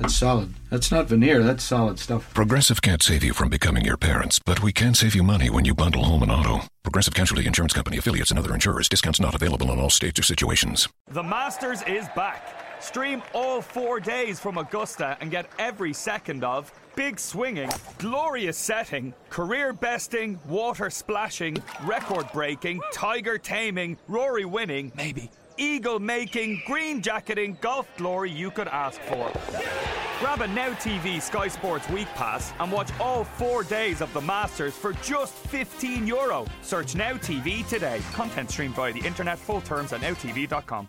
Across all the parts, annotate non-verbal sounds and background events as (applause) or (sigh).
That's solid. That's not veneer, that's solid stuff. Progressive can't save you from becoming your parents, but we can save you money when you bundle home and auto. Progressive Casualty Insurance Company affiliates and other insurers. Discounts not available in all states or situations. The Masters is back. Stream all four days from Augusta and get every second of big swinging, glorious setting, career besting, water splashing, record breaking, tiger taming, Rory winning, maybe, eagle making, green jacketing, golf glory you could ask for. Grab a Now TV Sky Sports Week Pass and watch all four days of the Masters for just 15 euro. Search Now TV today. Content streamed via the internet. Full terms at nowtv.com.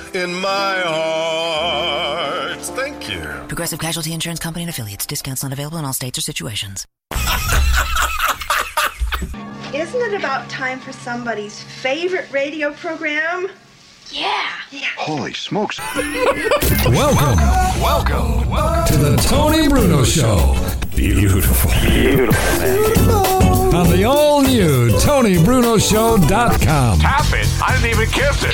in my heart. Thank you. Progressive Casualty Insurance Company and affiliates. Discounts not available in all states or situations. Isn't it about time for somebody's favorite radio program? Yeah. Yeah. Holy smokes. (laughs) Welcome, Welcome, welcome to the Tony Bruno Show Beautiful. Beautiful. on the all new TonyBrunoShow.com. Tap it. I didn't even kiss it.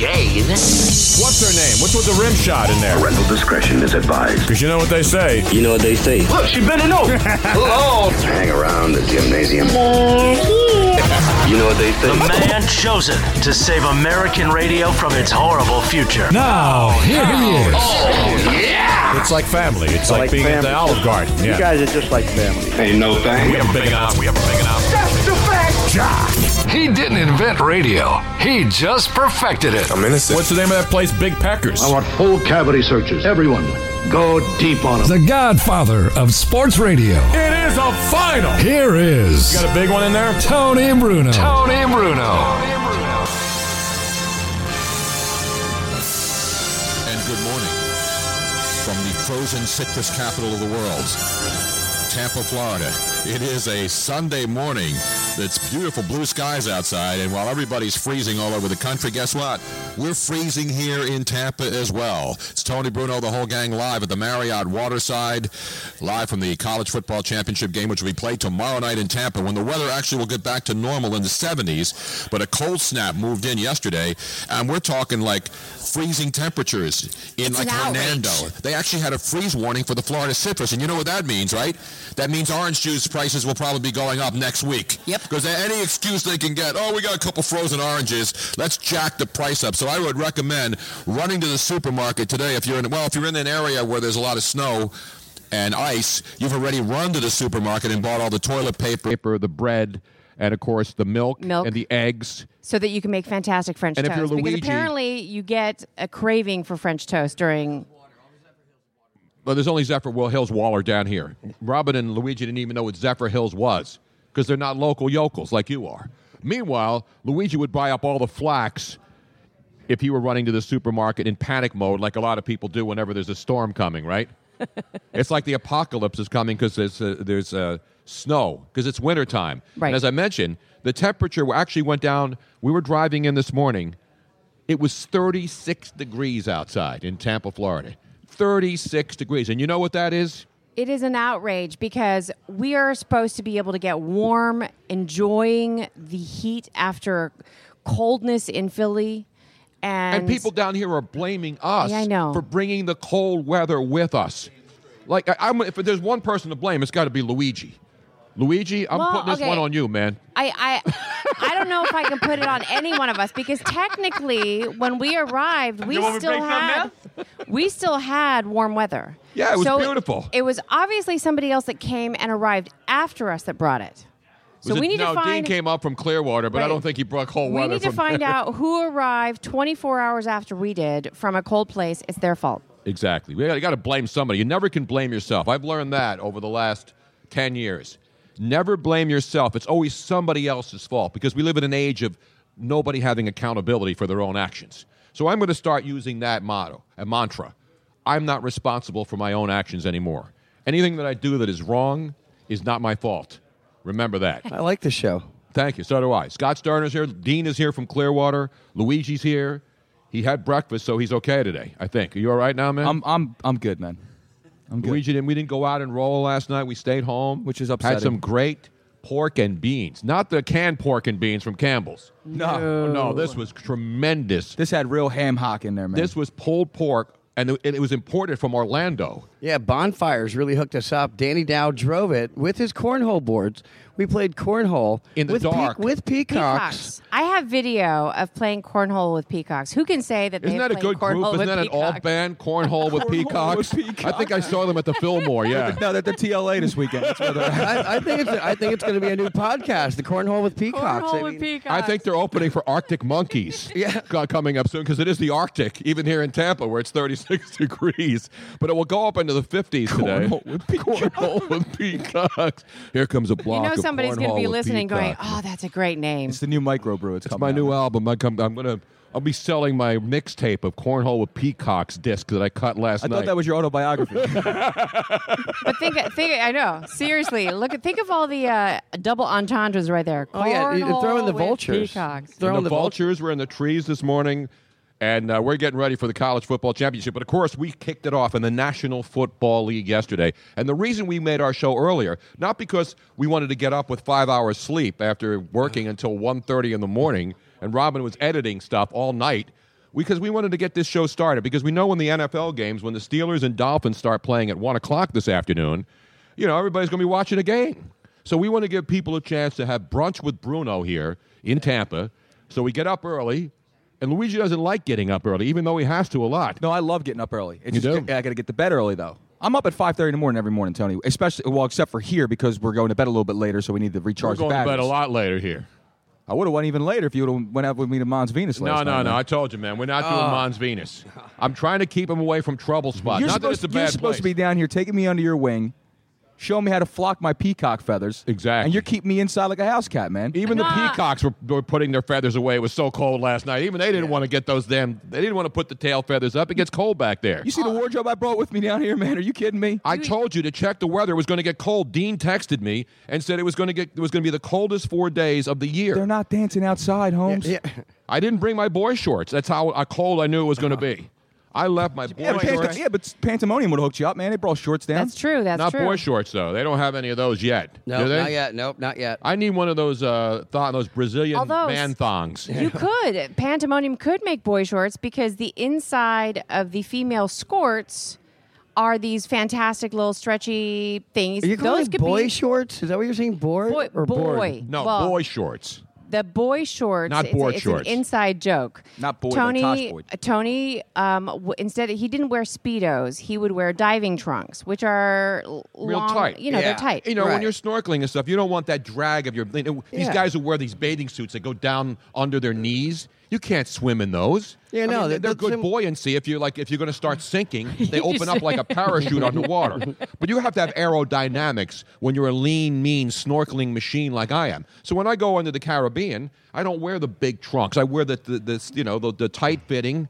What's her name? What's with the rim shot in there? Parental discretion is advised. Because you know what they say. You know what they say. Look, she bending over. Hello. (laughs) Hang around the gymnasium. You know what they say. The man chosen to save American radio from its horrible future. Now, here he oh, is. Oh, yeah! It's like family. It's like, like being at the Olive Garden. Yeah. You guys are just like family. Ain't no thing. we have a big enough. We have a big enough. That's the fact. Josh. He didn't invent radio, he just perfected it. I'm innocent. What's the name of that place? Big Packers. I want full cavity searches. Everyone, go deep on them. The godfather of sports radio. It is a final. Here is Got a big one in there? Tony and Bruno. Tony Bruno. Tony and Bruno. And good morning from the frozen citrus capital of the world, Tampa, Florida. It is a Sunday morning. It's beautiful blue skies outside, and while everybody's freezing all over the country, guess what? We're freezing here in Tampa as well. It's Tony Bruno, the whole gang live at the Marriott Waterside, live from the college football championship game, which will be played tomorrow night in Tampa when the weather actually will get back to normal in the 70s. But a cold snap moved in yesterday, and we're talking like freezing temperatures in like Hernando. They actually had a freeze warning for the Florida citrus, and you know what that means, right? That means orange juice prices will probably be going up next week. Yep. Because any excuse they can get, oh, we got a couple frozen oranges, let's jack the price up. So I would recommend running to the supermarket today if you're in, well, if you're in an area where there's a lot of snow and ice, you've already run to the supermarket and bought all the toilet paper, the bread, and of course the milk, Milk. and the eggs. so that you can make fantastic French And if toast. you're because Luigi- apparently you get a craving for French toast during. Well, there's only Zephyr Will Hills Waller down here. Robin and Luigi didn't even know what Zephyr Hills was because they're not local yokels like you are. Meanwhile, Luigi would buy up all the flax if he were running to the supermarket in panic mode, like a lot of people do whenever there's a storm coming, right? (laughs) it's like the apocalypse is coming because there's uh, there's uh, snow because it's wintertime. Right. And as I mentioned, the temperature actually went down. We were driving in this morning. It was 36 degrees outside in Tampa, Florida. 36 degrees. And you know what that is? It is an outrage because we are supposed to be able to get warm, enjoying the heat after coldness in Philly. And, And people down here are blaming us Yeah, I know. for bringing the cold weather with us. Like, I, I'm, if there's one person to blame, it's got to be Luigi. Luigi, I'm Well, putting this okay. one on you, man. I, I I don't know if I can put it on any one of us because technically, when we arrived, we You want me to still had we still had warm weather. Yeah, it was So beautiful. It was obviously somebody else that came and arrived after us that brought it. So Was we it- need no, to find Dean came up from Clearwater, but I don't think he brought cold we weather. We need to find there. out who arrived 24 hours after we did from a cold place. It's their fault. Exactly. We got to blame somebody. You never can blame yourself. I've learned that over the last 10 years. Never blame yourself. It's always somebody else's fault because we live in an age of nobody having accountability for their own actions. So I'm going to start using that motto, a mantra. I'm not responsible for my own actions anymore. Anything that I do that is wrong is not my fault. Remember that. I like the show. Thank you. So do I. Scott Sterner's here. Dean is here from Clearwater. Luigi's here. He had breakfast, so he's okay today. I think. Are you all right now, man? I'm I'm I'm good, man. I'm good. Luigi didn't. We didn't go out and roll last night. We stayed home, Which is upset. Had some great pork and beans, not the canned pork and beans from Campbell's. No. no, this was tremendous. This had real ham hock in there, man. This was pulled pork, and it, and it was imported from Orlando. Yeah, Bonfires really hooked us up. Danny Dow drove it with his cornhole boards. We played cornhole In the with dark. with peacocks. I have video of playing cornhole with peacocks. Who can say that Isn't they've that a played good group? Isn't with that an peacocks? alt band? (laughs) Cornhole with peacocks. I think I saw them at the Fillmore. Yeah. (laughs) no, they're at the TLA this weekend. That's where they're at. I, I think it's I think it's going to be a new podcast, the cornhole with peacocks. Cornhole I mean, I think they're opening for Arctic monkeys. (laughs) yeah, coming up soon because it is the Arctic, even here in Tampa where it's 36 degrees. But it will go up into the 50s today. Cornhole with (laughs) Cornhole with peacocks. Here comes a block. You block. know of somebody's going to be listening, going, "Oh, that's a great name." It's the new microbrew. It's, It's my out. new album. I come, I'm gonna. I'll be selling my mixtape of Cornhole with Peacocks disc that I cut last I night. thought that was your autobiography. (laughs) But think, think, I know. Seriously, look at think of all the uh, double entendres right there. Oh, yeah, you- Cornhole throw in the vultures. Peacocks. Throw And in the, the vul- vultures were in the trees this morning, and uh, we're getting ready for the college football championship. But of course, we kicked it off in the National Football League yesterday. And the reason we made our show earlier, not because we wanted to get up with five hours sleep after working until 1.30 in the morning, and Robin was editing stuff all night. Because we wanted to get this show started, because we know when the NFL games, when the Steelers and Dolphins start playing at one o'clock this afternoon, you know everybody's going to be watching a game. So we want to give people a chance to have brunch with Bruno here in Tampa. So we get up early, and Luigi doesn't like getting up early, even though he has to a lot. No, I love getting up early. It's You just, do? I got to get to bed early though. I'm up at 5:30 in the morning every morning, Tony. Especially well, except for here because we're going to bed a little bit later, so we need to We're recharge going the to bed a lot later here. I would have went even later if you would have went out with me to Mons Venus No, no, night. no. man. I told you, man. We're not doing Oh. Mons Venus. I'm trying to keep him away from trouble spots. You're not that supposed, it's a you're bad supposed to be down here taking me under your wing, showing me how to flock my peacock feathers. Exactly. And you're keeping me inside like a house cat, man. Even the peacocks were, were putting their feathers away. It was so cold last night. Even they didn't want to get those damn. They didn't want to put the tail feathers up. It gets cold back there. You see the wardrobe I brought with me down here, man? Are you kidding me? I told you to check the weather. It was going to get cold. Dean texted me and said it was going to get. It was going to be the coldest four days of the year. They're not dancing outside, Holmes. Yeah, I didn't bring my boy shorts. That's how uh, cold I knew it was going to be. I left my boy Yeah, but, shorts. Pant- yeah, but Pantomonium would have hooked you up, man. They brought shorts down. That's true. That's not true. boy shorts though. They don't have any of those yet. no, do they? not yet. Nope, not yet. I need one of those uh, thong, those Brazilian Although- man thongs. You (laughs) could. Pantamonium could make boy shorts because the inside of the female skirts are these fantastic little stretchy things. Are you calling Those it could boy be shorts? Is that what you're saying? Board Boy- or board? boy. No, Well- boy shorts. The boy shorts. Not it's, board it's shorts. an inside joke. Not boy, Tony. Boy. uh, Tony. Um, w- instead, he didn't wear speedos. He would wear diving trunks, which are l- Real long- tight. You know, Yeah. they're tight. You know, when you're snorkeling and stuff, you don't want that drag of your. you know, These Yeah. guys who wear these bathing suits that go down under their knees, you can't swim in those. Yeah, no, mean, they're good sim- buoyancy. If you're like, if you're going to start (laughs) sinking, they open up like a (laughs) parachute underwater. But you have to have aerodynamics when you're a lean, mean snorkeling machine like I am. So when I go into the Caribbean, I don't wear the big trunks. I wear the, the, the you know, the, the tight fitting.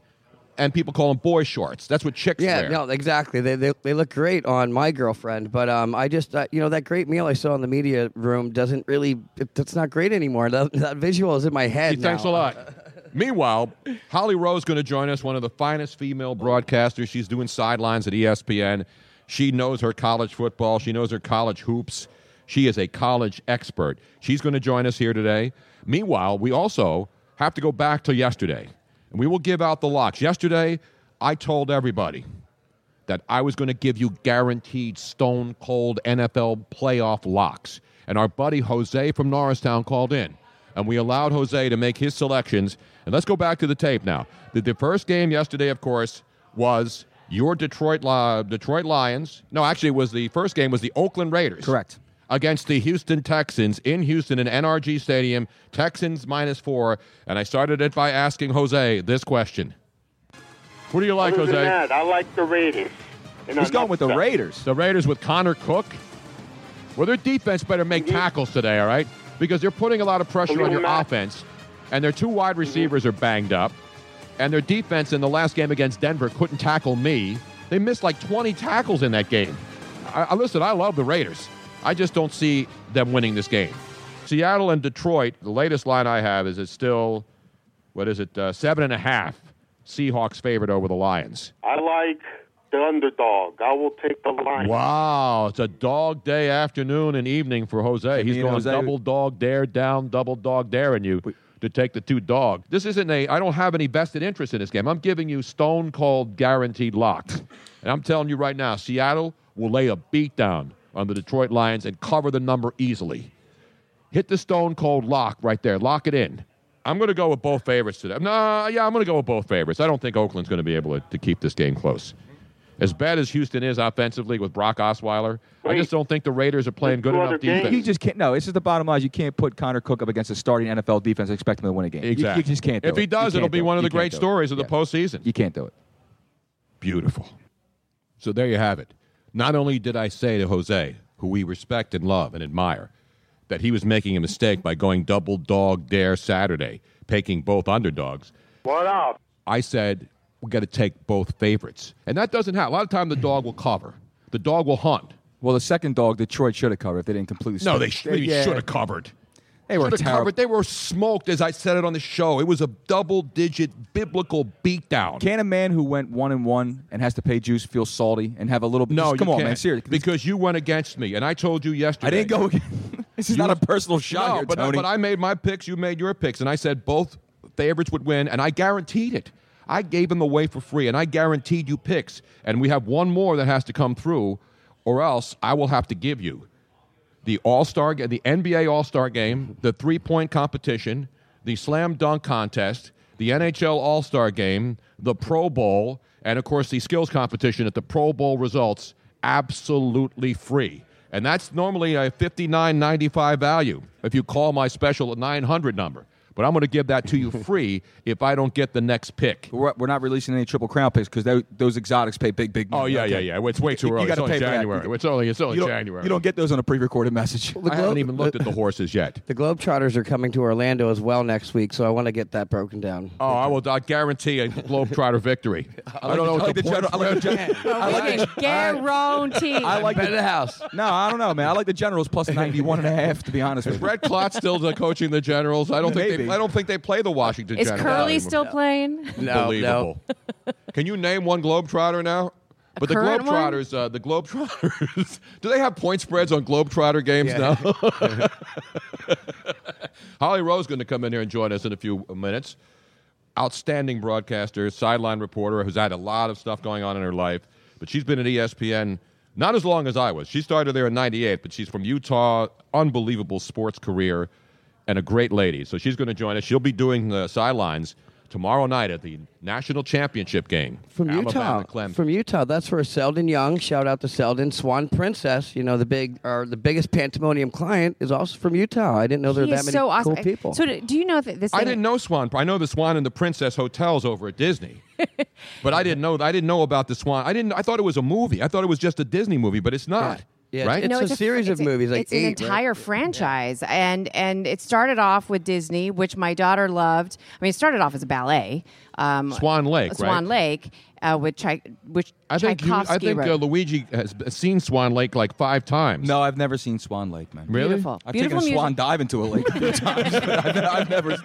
and people call them boy shorts. That's what chicks Yeah, wear. no, exactly. They, they they look great on my girlfriend, but um, I just uh, you know that great meal I saw in the media room doesn't really. It, it's not great anymore. That, that visual is in my head. Hey, thanks a lot. (laughs) Meanwhile, Holly Rowe's going to join us, one of the finest female broadcasters. She's doing sidelines at ESPN. She knows her college football. She knows her college hoops. She is a college expert. She's going to join us here today. Meanwhile, we also have to go back to yesterday, and we will give out the locks. Yesterday, I told everybody that I was going to give you guaranteed stone cold NFL playoff locks. And our buddy Jose from Norristown called in. And we allowed Jose to make his selections. And let's go back to the tape now. The, the first game yesterday, of course, was your Detroit Li- Detroit Lions. No, actually, it was the first game was the Oakland Raiders. Correct. Against the Houston Texans in Houston in NRG Stadium. Texans minus four. And I started it by asking Jose this question. What do you like, Other Jose? than that, I like the Raiders. And He's I'm going with the. Raiders. The Raiders with Connor Cook. Well, their defense better make mm-hmm. tackles today, all right? Because they're putting a lot of pressure on your offense, and their two wide receivers are banged up, and their defense in the last game against Denver couldn't tackle me. They missed like 20 tackles in that game. I, I listen. I love the Raiders. I just don't see them winning this game. Seattle and Detroit. The latest line I have is it's still, what is it, uh, seven and a half. Seahawks favored over the Lions. I like the underdog. I will take the line. Wow, it's a dog day afternoon and evening for Jose. He's going Jose- double dog dare down, double dog daring you to take the two dog. This isn't a. I don't have any vested interest in this game. I'm giving you stone cold guaranteed locks, and I'm telling you right now, Seattle will lay a beat down on the Detroit Lions and cover the number easily. Hit the stone cold lock right there. Lock it in. I'm going to go with both favorites today. No, yeah, I'm going to go with both favorites. I don't think Oakland's going to be able to, to keep this game close. As bad as Houston is offensively with Brock Osweiler, I just don't think the Raiders are playing good enough defense. You just can't. No, this is the bottom line. You can't put Connor Cook up against a starting NFL defense and expect him to win a game. You- Exactly. You, just can't. Do If he does, You it'll be do one it. of the great do it. stories of the Yeah. postseason. You can't do it. Beautiful. So there you have it. Not only did I say to Jose, who we respect and love and admire, that he was making a mistake by going double dog dare Saturday, taking both underdogs. What up? I said we got to take both favorites, and that doesn't happen. A lot of time the dog will cover. The dog will hunt. Well, the second dog, Detroit should have covered if they didn't completely. No, they sh- maybe Yeah. should have covered. They were covered. They were smoked, as I said it on the show. It was a double-digit biblical beatdown. Can a man who went one and one and has to pay juice feel salty and have a little? No, just, come you on, can't. man, seriously. Because you went against me, and I told you yesterday. I didn't go. again. (laughs) this is You not a personal shot no, here, but, Tony. but I made my picks. You made your picks, and I said both favorites would win, and I guaranteed it. I gave them away for free, and I guaranteed you picks. And we have one more that has to come through, or else I will have to give you the All Star, the NBA All Star Game, the three point competition, the Slam Dunk Contest, the NHL All Star Game, the Pro Bowl, and of course the skills competition at the Pro Bowl results absolutely free. And that's normally a fifty nine ninety five value if you call my special 900 number. But I'm going to give that to you (laughs) free if I don't get the next pick. We're, we're not releasing any triple crown picks because those exotics pay big, big. Oh, money. Oh yeah, Okay. yeah, yeah. It's way too early. You got it's to only pay for. January. It's only it's only you January. You don't get those on a pre-recorded message. The I Glo- haven't even looked at the horses yet. (laughs) The Globetrotters are coming to Orlando as well next week, so I want to get that broken down. Oh, I will I guarantee a Globetrotter victory. (laughs) I, don't know I what like the, the general. I like the gen- I like the- Guarantee. I like the house. No, I don't know, man. I like the Generals plus 91 and a half, to be honest Is with you. Red Klotz still coaching the Generals? I don't think they, Maybe. I don't think they play the Washington Is Generals. Curly anymore. still playing? (laughs) No, Unbelievable. Can you name one Globetrotter now? A but the? Globetrotters, uh, the Globetrotters, (laughs) do they have point spreads on Globetrotter games Yeah. now? (laughs) Holly Rowe's going to come in here and join us in a few minutes. Outstanding broadcaster, sideline reporter who's had a lot of stuff going on in her life, but she's been at ESPN not as long as I was. She started there in '98, but she's from Utah. Unbelievable sports career and a great lady. So she's going to join us. She'll be doing the sidelines tomorrow night at the national championship game From Alabama, Utah. From Utah. That's for Seldon Young. Shout out to Seldon. Swan Princess, you know, the big or the biggest pandemonium client is also from Utah. I didn't know there He were that many so awesome. cool people. So do, do you know that this? I didn't know Swan. I know the Swan and the Princess hotels over at Disney, (laughs) but I didn't know. I didn't know about the Swan. I didn't. I thought it was a movie. I thought it was just a Disney movie, but it's not. Yeah, right? it's No, a series it's of movies, like it's an eight, right? entire franchise, and and it started off with Disney, which my daughter loved. I mean, it started off as a ballet. Um, Swan Lake, Swan right? Lake, uh, with Chai- which I think you, Tchaikovsky I think wrote. uh, Luigi has seen Swan Lake like five times. No, I've never seen Swan Lake, man. Really? Beautiful. I've Beautiful taken a swan dive into a lake a few times, but I've, I've never. (laughs)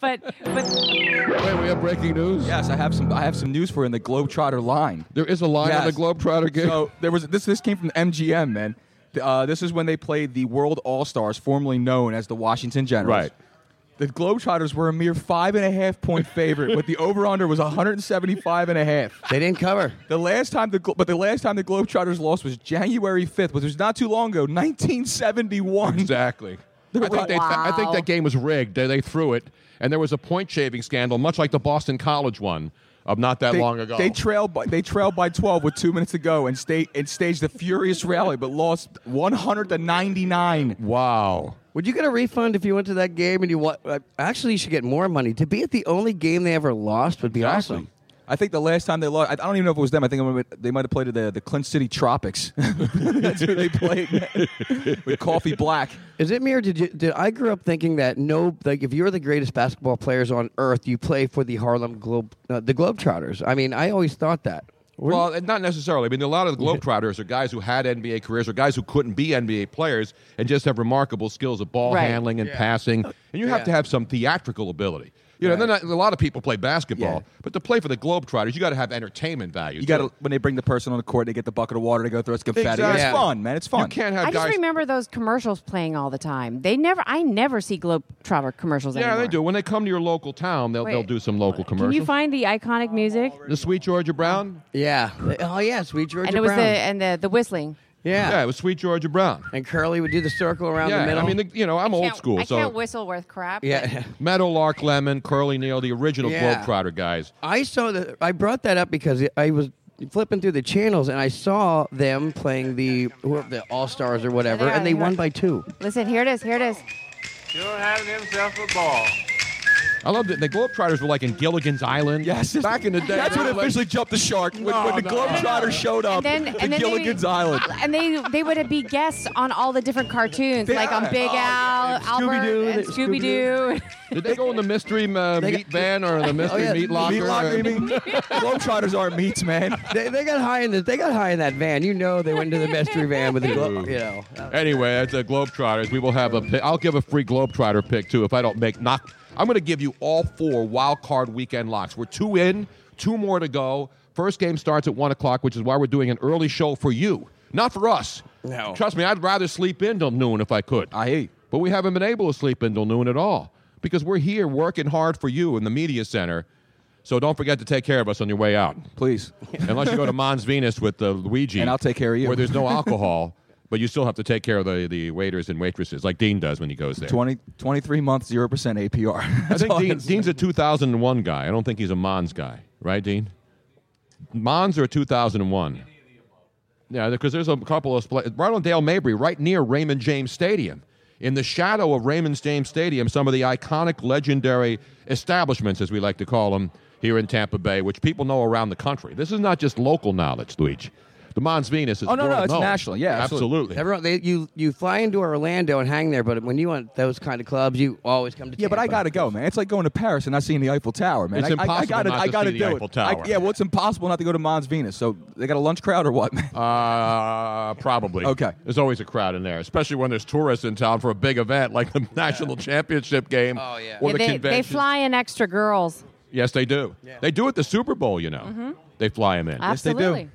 but but Wait, we have breaking news. Yes, I have some. I have some news for you in the Globetrotter line. There is a line on the Globetrotter game. So there was this. This came from MGM, man. Uh, this is when they played the World All Stars, formerly known as the Washington Generals. Right. The Globetrotters were a mere five and a half point favorite, but the over under was 175 and a half. They didn't cover. The last time the Glo- but the last time the Globetrotters lost was January 5th, which was not too long ago, 1971. Exactly. I think, they, I think that game was rigged. They, they threw it, and there was a point shaving scandal, much like the Boston College one of not that they, long ago. They trailed by they trailed by 12 with two minutes to go and stayed and staged a furious rally, but lost 100 to 99. wow. Would you get a refund if you went to that game and you wa- uh, actually you should get more money to be at the only game they ever lost would be awesome. I think the last time they lost, I I don't even know if it was them. I think they might have played at the, the Flint City Tropics. (laughs) That's who they played with Coffee Black. Is it me or did you? Did I grew up thinking that no, like if you're the greatest basketball players on earth, you play for the Harlem Globe, uh, the Globetrotters. I mean, I always thought that. Well, not necessarily. I mean, a lot of the Globetrotters are guys who had NBA careers or guys who couldn't be NBA players and just have remarkable skills of ball Right. handling and Yeah. passing. And you have to have some theatrical ability. You know, then a lot of people play basketball, but to play for the Globetrotters, you got to have entertainment value. You got too. to when they bring the person on the court, they get the bucket of water to go throw its confetti. Exactly. It's Yeah. fun, man. It's fun. You can't have I just remember those commercials playing all the time. They never, I never see Globetrotter commercials anymore. yeah, anymore. they do. When they come to your local town, they'll, they'll do some local commercials. Can commercials. you find the iconic music? the Sweet Georgia Brown? Yeah. Oh yeah, Sweet Georgia and it was Brown. the and the the whistling. Yeah. Yeah, it was Sweet Georgia Brown. And Curly would do the circle around yeah, the middle. I mean, the, you know, I'm old school, I so can't whistle worth crap. but- (laughs) yeah. Meadowlark Lemon, Curly Neal, the original Yeah. Globetrotter guys. I saw that. I brought that up because I was flipping through the channels and I saw them playing the who- the All Stars or whatever, and they won by two. Listen, here it is. Here it is. Sure having himself a ball. I love that the Globetrotters were like in Gilligan's Island. Yes, back in the day. That's when were it officially jumped the shark when, No, when the no. Globetrotters showed up And then, and then Gilligan's they, Island. And they they would be guests on all the different cartoons, like on Big Al, Albert, Scooby-Doo, and the- Scooby Doo. Did they go in the mystery uh, meat got- van or the mystery Oh, yeah, meat locker? Meat locker, you mean? (laughs) Globetrotters aren't meats, man. They, they got high in the, they got high in that van. You know, they went into the mystery van with the glo- you know. Anyway, at the Globetrotters, we will have a pick. I'll give a free Globetrotter pick too if I don't make knock. I'm going to give you all four wild card weekend locks. We're two in, two more to go. First game starts at one o'clock, which is why we're doing an early show for you, not for us. No. Trust me, I'd rather sleep in till noon if I could. I hate. But we haven't been able to sleep in till noon at all because we're here working hard for you in the media center. So don't forget to take care of us on your way out. Please. Unless you go to (laughs) Mons Venus with uh, Luigi. And I'll take care of you. Where there's no alcohol, but you still have to take care of the, the waiters and waitresses, like Dean does when he goes there. 20, 23 months, 0% APR. (laughs) I That's think all Dean. Dean's a 2001 guy. I don't think he's a Mons guy. Right, Dean? Mons or 2001? Yeah, because there's a couple of right on Dale Mabry, right near Raymond James Stadium. In the shadow of Raymond James Stadium, some of the iconic, legendary establishments, as we like to call them, here in Tampa Bay, which people know around the country. This is not just local knowledge, Luigi. The Mons Venus is Oh, no, no, world it's known. national. Yeah, absolutely. Everyone, they, you you fly into Orlando and hang there, but when you want those kind of clubs, you always come to. Yeah, but I got to go, man. It's like going to Paris and not seeing the Eiffel Tower, man. It's I, I- I, impossible gotta, not I to gotta see the Eiffel it. I- Tower. yeah, well, it's impossible not to go to Mons Venus. So they got a lunch crowd or what, man? Uh, probably. Okay. There's always a crowd in there, especially when there's tourists in town for a big event like the (laughs) national championship game Oh, yeah. or Yeah, the they, they fly in extra girls. Yes, they do. They do at the Super Bowl, you know. Mm-hmm. They fly them in. Yes, they do.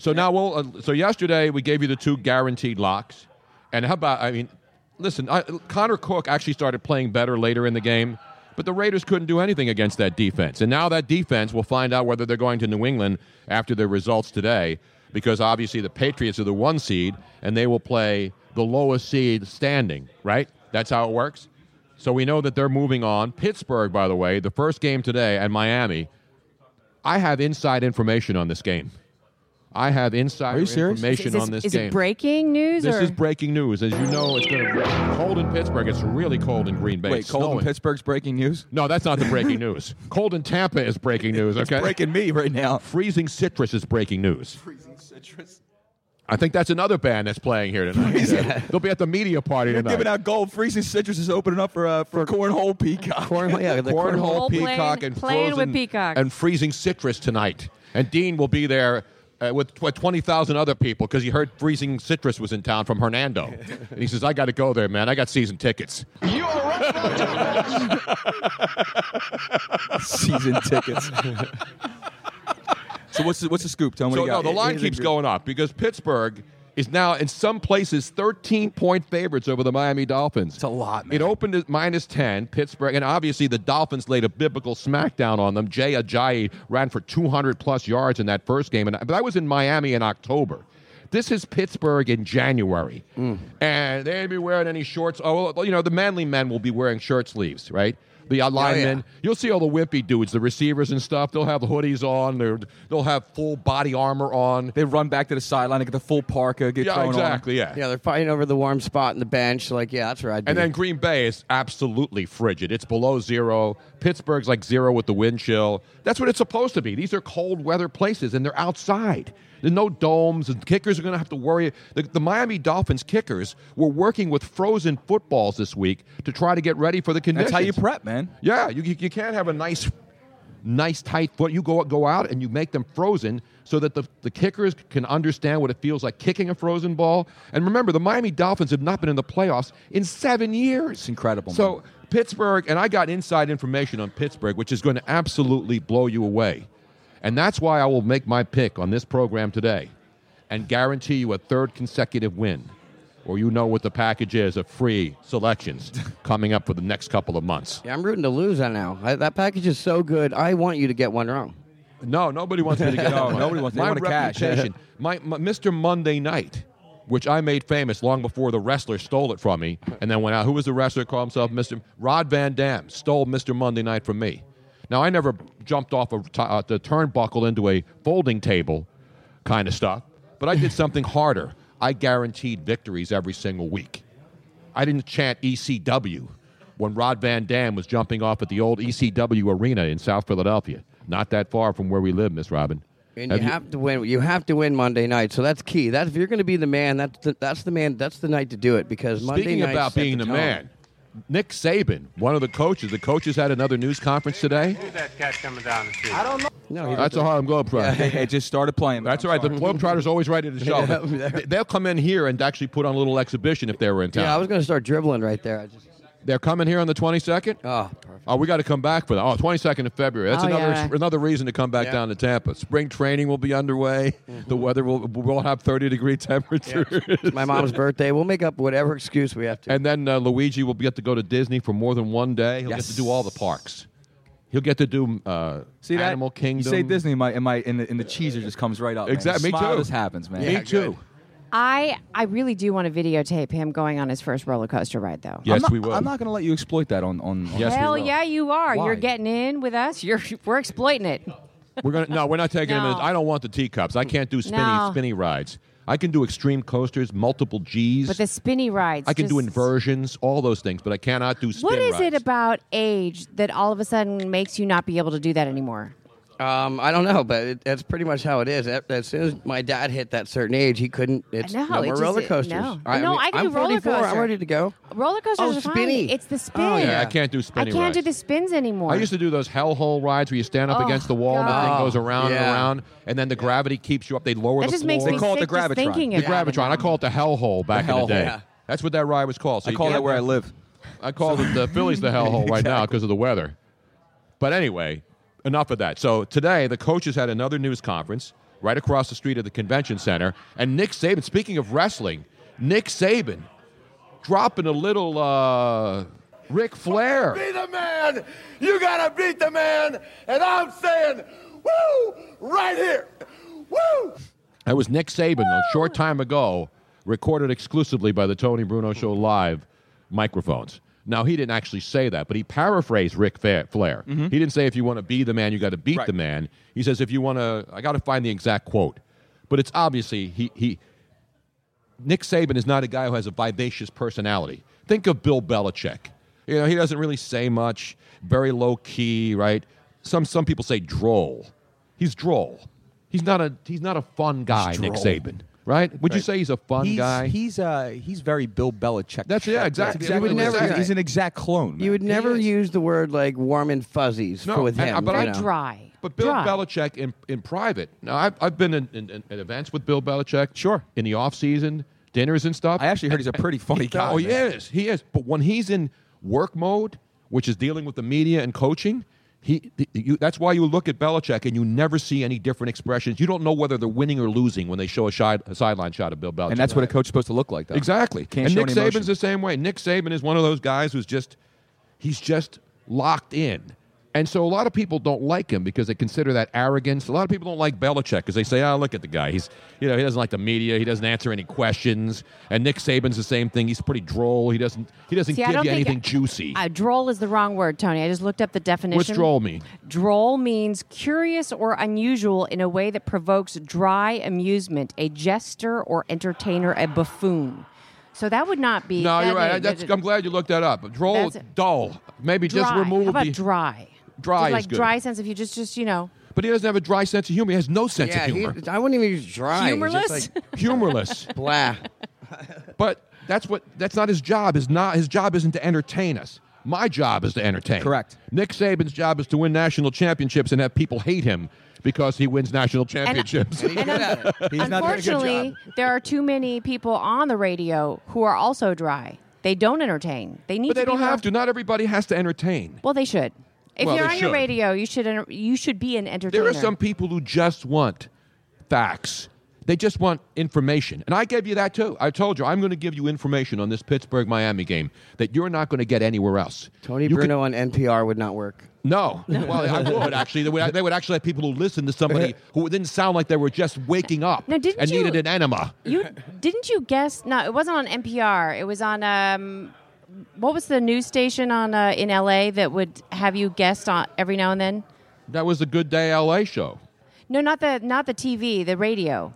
So now we'll. Uh, so yesterday we gave you the two guaranteed locks, and how about? I mean, listen, I, Connor Cook actually started playing better later in the game, but the Raiders couldn't do anything against that defense, and now that defense will find out whether they're going to New England after their results today, because obviously the Patriots are the one seed, and they will play the lowest seed standing. Right? That's how it works. So we know that they're moving on. Pittsburgh, by the way, the first game today, and Miami. I have inside information on this game. I have insider Are you serious? information Is, this, on this is game. it breaking news This or is breaking news. As you know, it's going to be cold in Pittsburgh. It's really cold in Green Bay. Wait, It's cold in. Pittsburgh's breaking news? No, that's not the breaking (laughs) news. Cold in Tampa is breaking news. Okay, It's breaking me right now. freezing citrus is breaking news. Freezing citrus. I think that's another band that's playing here tonight. Yeah. They'll be at the media party They're tonight. giving out gold. Freezing Citrus is opening up for uh, for Cornhole Peacock. Cornhole, yeah, the (laughs) Cornhole, Cornhole Peacock, playing- and playing with Peacock. and freezing citrus tonight. And Dean will be there uh, with tw- twenty thousand other people because he heard freezing citrus was in town from Hernando, (laughs) and he says, "I got to go there, man. I got season tickets." You are right. Season tickets. so what's the, what's the scoop? Tell me So what you no, got. the line keeps going up because Pittsburgh is now in some places 13 point favorites over the Miami Dolphins. It's a lot, man. It opened at minus 10, Pittsburgh, and obviously the Dolphins laid a biblical smackdown on them. Jay Ajayi ran for 200 plus yards in that first game, and but I was in Miami in October. This is Pittsburgh in January, Mm. and they ain't be wearing any shorts. Oh, well, you know the manly men will be wearing shirt sleeves, right? The linemen, you'll see all the wimpy dudes, the receivers and stuff. They'll have the hoodies on. They're, they'll have full body armor on. They run back to the sideline, they get the full parka, get Yeah, thrown exactly. Yeah. Yeah, they're fighting over the warm spot in the bench. Like, yeah, that's right. And then Green Bay is absolutely frigid. It's below zero. Pittsburgh's like zero with the wind chill. That's what it's supposed to be. These are cold weather places, and they're outside. There's no domes, and kickers are going to have to worry. The, the Miami Dolphins kickers were working with frozen footballs this week to try to get ready for the conditions. That's how you prep, man. Yeah, you, you, you can't have a nice, nice tight foot. You go go out and you make them frozen so that the, the kickers can understand what it feels like kicking a frozen ball. And remember, the Miami Dolphins have not been in the playoffs in seven years. It's incredible. So Pittsburgh, and I got inside information on Pittsburgh, which is going to absolutely blow you away. And that's why I will make my pick on this program today and guarantee you a third consecutive win. Or you know what the package is of free selections (laughs) coming up for the next couple of months. Yeah, I'm rooting to lose that now. I, that package is so good. I want you to get one wrong. No, nobody wants me to get (laughs) No, that one. nobody wants- they my want a cash. reputation, (laughs) my, my Mr. Monday Night, which I made famous long before the wrestler stole it from me, and then went out. Who was the wrestler? Called himself Mr. Rob Van Dam. Stole Mr. Monday Night from me. Now I never jumped off a t- uh, the turnbuckle into a folding table, kind of stuff. But I did something (laughs) harder. I guaranteed victories every single week. I didn't chant ECW when Rob Van Dam was jumping off at the old ECW arena in South Philadelphia. Not that far from where we live, Miss Robin. And you have to win. You have to win Monday night. So that's key. That if you're going to be the man, that's the, that's the man. That's the night to do it because Monday Speaking about being the, tone. man, Nick Saban, one of the coaches, the coaches had another news conference today. Who's that cat coming down the street? I don't know. No, That's a Harlem Globetrotter. Hey, it just started playing. That's all right. The Globetrotter's always ready to show. (laughs) Yeah, They- They'll come in here and actually put on a little exhibition if they were in town. Yeah, I was going to start dribbling right there. I just They're coming here on the 22nd? Oh, Oh, we got to come back for that. Oh, 22nd of February. That's Oh, another yeah. another reason to come back Yeah. down to Tampa. Spring training will be underway. The weather will we'll have 30 degree temperatures. it's my mom's birthday. We'll make up whatever excuse we have to. And then uh, Luigi will get to go to Disney for more than one day. He'll get to do all the parks. He'll get to do uh, See that? Animal Kingdom. You say Disney, my and my and the, and the cheeser just comes right up. man. Exactly. Me Smile too. just happens, man. Me too. I I really do want to videotape him going on his first roller coaster ride, though. Yes, I'm not, we will. I'm not going to let you exploit that on on. on Hell yeah, you are. Why? You're getting in with us. You're we're exploiting it. We're gonna no, we're not taking him. In. I don't want the teacups. I can't do spinny No. spinny rides. I can do extreme coasters, multiple G's. But the spinny rides. I can do inversions, all those things, but I cannot do spin What is rides. it about age that all of a sudden makes you not be able to do that anymore? Um, I don't know, but it, that's pretty much how it is. A- As soon as my dad hit that certain age, he couldn't. It's know, no more just- roller it- coasters. no. No, I can am do roller 44, I'm ready to go. Roller coasters Oh, are fine. It's the spin. Oh, yeah. I can't do spinny I can't rides. do the spins anymore. I used to do those hellhole rides where you stand up Oh, against the wall and the thing goes around and around, and then the gravity keeps you up. They lower That the just floor. makes me sick just thinking The about it gravitron. I call it the hellhole back in the day. Yeah. That's what that ride was called. So I call get that where I live. I call the Phillies the (laughs) hellhole right now because of the weather. But anyway, enough of that. So today the coaches had another news conference right across the street at the convention center, and Nick Saban. Speaking of wrestling, Nick Saban dropping a little uh, Ric Flair. Be the man. You gotta beat the man. And I'm saying, woo, right here. Woo. That was Nick Saban a short time ago, recorded exclusively by the Tony Bruno Show live microphones. Now he didn't actually say that, but he paraphrased Ric Fa- Flair. Mm-hmm. He didn't say if you want to be the man, you got to beat Right. the man. He says if you want to, I got to find the exact quote, but it's obviously he he. Nick Saban is not a guy who has a vivacious personality. Think of Bill Belichick. You know, he doesn't really say much, very low key, right? Some some people say droll. He's droll. He's not a he's not a fun guy, Nick. Saban. Right? Would you say he's a fun he's, guy? He's uh he's very Bill Belichick. That's- yeah, exactly. Exactly. You would never- he said. He's an exact clone. You would never use the word like warm and fuzzies No, for with and- him. but I- know. Dry. But Bill Dry. Belichick in, in private. Now, I've, I've been in, in, in events with Bill Belichick. Sure. In the off season, dinners and stuff. I actually heard he's a pretty (laughs) funny guy. Oh, he is. He is. But when he's in work mode, which is dealing with the media and coaching, he, you, that's why you look at Belichick and you never see any different expressions. You don't know whether they're winning or losing when they show a, shide, a sideline shot of Bill Belichick. And that's what a coach's supposed to look like, though. Exactly. Can't and show Nick emotion. Saban's the same way. Nick Saban is one of those guys who's just he's just locked in. And so a lot of people don't like him because they consider that arrogance. A lot of people don't like Belichick because they say, "Oh, look at the guy. He's, you know, he doesn't like the media. He doesn't answer any questions." And Nick Saban's the same thing. He's pretty droll. He doesn't he doesn't See, give you anything juicy. Uh, droll is the wrong word, Tony. I just looked up the definition. What's droll mean? Droll means curious or unusual in a way that provokes dry amusement, a jester or entertainer, a buffoon. So that would not be. No, you're right. is- That's, I'm glad you looked that up. Droll, dull. Maybe just remove How about the dry? Dry Just is good. dry sense of you just, just you know, But he doesn't have a dry sense of humor. He has no sense yeah, of he- humor. I wouldn't even use dry. He's just Humorless? like, (laughs) humorless. blah. But that's what that's not his job. Is not his job isn't to entertain us. My job is to entertain. Correct. Nick Saban's job is to win national championships and have people hate him because he wins national championships. He's not doing a good (laughs) Unfortunately, there are too many people on the radio who are also dry. They don't entertain. They need but to they be don't more- have to. Not everybody has to entertain. Well, they should. If Well, you're they on your radio, you should you should be an entertainer. There are some people who just want facts. They just want information. And I gave you that too. I told you I'm going to give you information on this Pittsburgh Miami game that you're not going to get anywhere else. Tony You could- Bruno on NPR would not work. No. (laughs) Well, I would actually. They would, they would actually have people who listen to somebody (laughs) who didn't sound like they were just waking up Now, didn't and you- needed an enema. You didn't you guess? No, it wasn't on NPR. It was on um, what was the news station on uh, in LA that would have you guest on every now and then? That was the Good Day LA show. No, not the not the TV, the radio.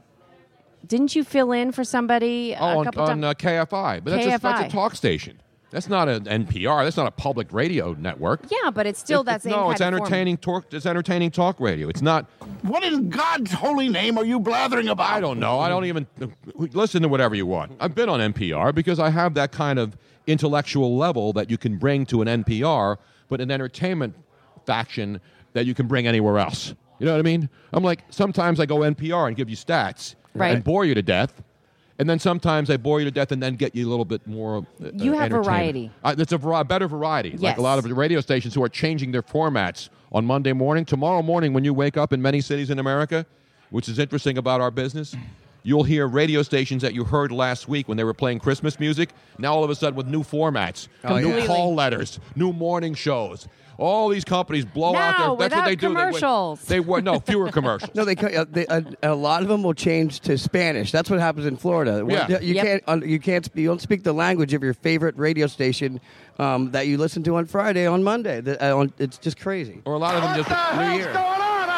Didn't you fill in for somebody Oh, a on, couple on times? uh, KFI. But that's a, that's a talk station. That's not an NPR. That's not a public radio network. yeah, but it's still It- that it- same No, kind it's of entertaining talk. It's entertaining talk radio. It's not. What in God's holy name are you blathering about? I don't know. I don't even listen to whatever you want. I've been on NPR because I have that kind of intellectual level that you can bring to an NPR, but an entertainment faction that you can bring anywhere else. You know what I mean? I'm like sometimes I go NPR and give you stats Right. and bore you to death. And then sometimes I bore you to death and then get you a little bit more. Uh, You have variety. Uh, it's a vari- better variety. Like a lot of radio stations who are changing their formats on Monday morning. Tomorrow morning, when you wake up in many cities in America, which is interesting about our business, you'll hear radio stations that you heard last week when they were playing Christmas music. Now all of a sudden with new formats, Oh, new yeah. call letters, new morning shows. All these companies blow out their. That's what without they do. They win- commercials. They, were no fewer commercials. (laughs) No, they, co- uh, they uh, a lot of them will change to Spanish. That's what happens in Florida. Yeah. You Yep. can't un- you can't you don't speak the language of your favorite radio station um, that you listen to on Friday on Monday. The- uh, on- it's just crazy. Or a lot of them just New Year.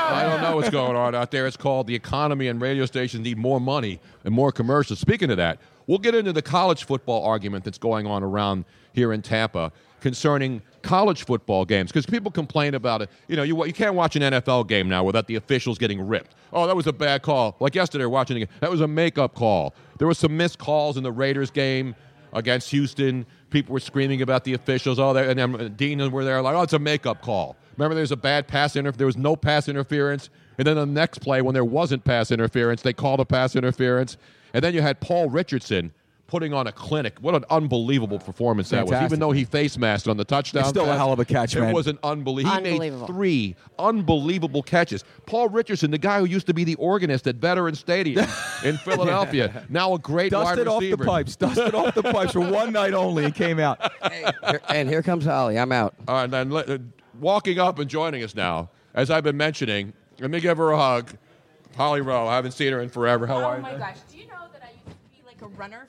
I don't know what's going on out there. It's called the economy, and radio stations need more money and more commercials. Speaking of that, we'll get into the college football argument that's going on around here in Tampa concerning college football games because people complain about it. You know, you, you can't watch an NFL game now without the officials getting ripped. Oh, that was a bad call. Like yesterday, watching it, that was a makeup call. There were some missed calls in the Raiders game against Houston. People were screaming about the officials. Oh, and then Dean were there like, oh, it's a makeup call. Remember, there was a bad pass interference. There was no pass interference. And then the next play, when there wasn't pass interference, they called a pass interference. And then you had Paul Richardson putting on a clinic. What an unbelievable performance that was. Even though he face masked on the touchdown. It's still a hell of a catch, it man. was an unbelievable. He made three unbelievable catches. Paul Richardson, the guy who used to be the organist at Veterans Stadium in (laughs) Philadelphia, now a great wide Dusted off the receiver. pipes. Dusted off the pipes for one night only and came out. Here- and here comes Holly. I'm out. All right, then uh, walking up and joining us now, as I've been mentioning, let me give her a hug. Holly Rowe, I haven't seen her in forever. How are you? Oh my gosh! Do you know that I used to be like a runner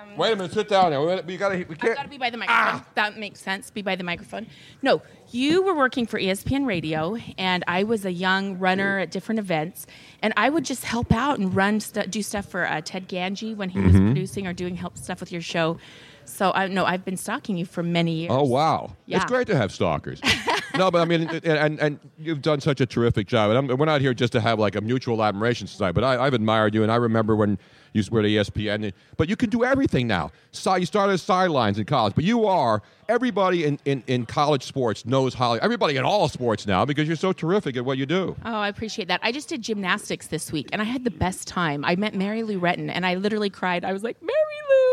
Um, Wait a minute, sit down there. We- gotta, we I've can't. got to be by the microphone. That makes sense. Be by the microphone. No, you were working for ESPN Radio, and I was a young runner at different events, and I would just help out and run stu- do stuff for uh, Ted Gangi when he was Mhm. producing or doing help stuff with your show. So I know I've been stalking you for many years. Oh wow, Yeah. it's great to have stalkers. (laughs) no, but I mean, and, and and you've done such a terrific job. And I'm, we're not here just to have like a mutual admiration society, but I, I've admired you, and I remember when you were at E ESPN. But you can do everything now. So you started as sidelines in college, but you are everybody in, in, in college sports knows Holly. Everybody in all sports now because you're so terrific at what you do. Oh, I appreciate that. I just did gymnastics this week and I had the best time. I met Mary Lou Retton and I literally cried. I was like, Mary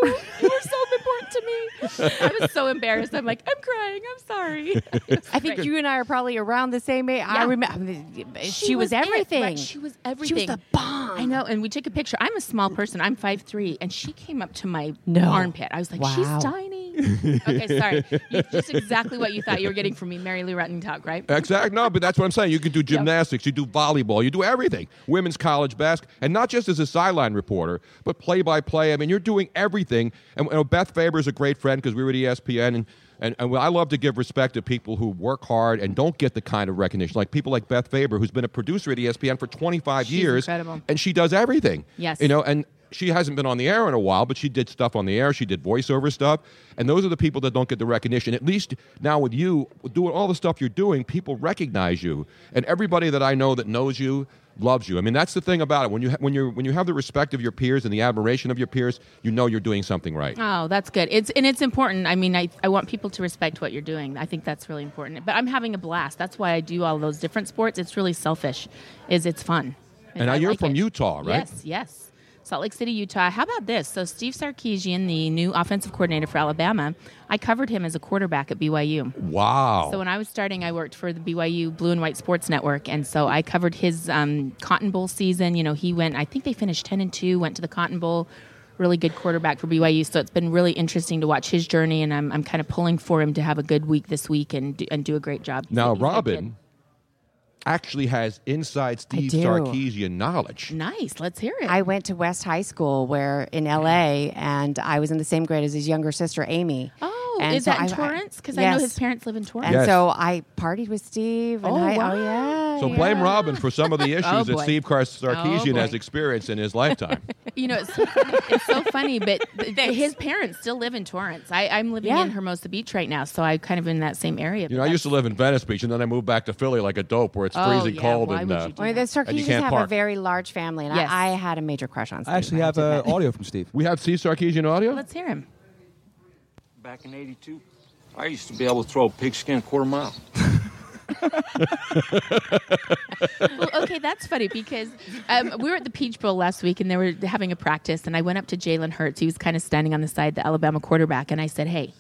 Lou, you were so important (laughs) to me. I was so embarrassed. I'm like, I'm crying. I'm sorry. I think you and I are probably around the same age. I remember she, was, it, everything. right? She was everything. She was the bomb. I know. And we took a picture. I'm a small person. I'm five three, and she came up to my No. armpit. I was like, Wow. she's tiny. okay, sorry. You, just exactly what you thought you were getting from me, Mary Lou Retton talk, right? Exactly. No, but that's what I'm saying. You can do gymnastics, you do volleyball, you do everything. Women's college basketball, and not just as a sideline reporter, but play by play. I mean, you're doing everything. And you know, Beth Faber is a great friend because we were at ESPN, and, and, and I love to give respect to people who work hard and don't get the kind of recognition, like people like Beth Faber, who's been a producer at ESPN for 25 She's years, incredible. and she does everything. Yes. You know, and she hasn't been on the air in a while, but she did stuff on the air. She did voiceover stuff. And those are the people that don't get the recognition. At least now with you, doing all the stuff you're doing, people recognize you. And everybody that I know that knows you loves you. I mean, that's the thing about it. When you, ha- when, you're, when you have the respect of your peers and the admiration of your peers, you know you're doing something right. Oh, that's good. It's and it's important. I mean, I, I want people to respect what you're doing. I think that's really important. But I'm having a blast. That's why I do all those different sports. It's really selfish. Is it's fun. And now I you're like from it. Utah, right? Yes, yes. Salt Lake City, Utah. How about this? So Steve Sarkisian, the new offensive coordinator for Alabama, I covered him as a quarterback at BYU. Wow. So when I was starting, I worked for the BYU Blue and White Sports Network, and so I covered his um, Cotton Bowl season. You know, he went. I think they finished ten and two. Went to the Cotton Bowl. Really good quarterback for BYU. So it's been really interesting to watch his journey, and I'm, I'm kind of pulling for him to have a good week this week and do, and do a great job. now, He's a good Robin actually has inside Steve do. Sarkisian knowledge. Nice. Let's hear it. I went to West High School, where in LA, and I was in the same grade as his younger sister, Amy. oh, And is so that in I- I- Torrance? Because I know his parents live in Torrance. And so I partied with Steve. And Oh, I, wow. oh yeah. So blame Robin for some of the (laughs) issues Oh, that. Steve Car- Sarkisian Oh, has experienced in his lifetime. (laughs) You know, it's so funny, it's so funny but th- th- his parents still live in Torrance. I, I'm living Yeah. in Hermosa Beach right now, so I'm kind of in that same area. You know, I used to live in Venice Beach, and then I moved back to Philly like a dope, where it's Oh, freezing yeah, cold why and, would uh, you do I mean, the and Sarkisians can't have a very large family, and Yes. I, I had a major crush on Steve. I actually have to uh, audio from Steve. We have Steve Sarkisian audio. Let's hear him. Back in 82, I used to be able to throw a pigskin a quarter mile. (laughs) well, okay, that's funny because um, we were at the Peach Bowl last week and they were having a practice, and I went up to Jalen Hurts. He was kind of standing on the side, the Alabama quarterback, and I said, "Hey,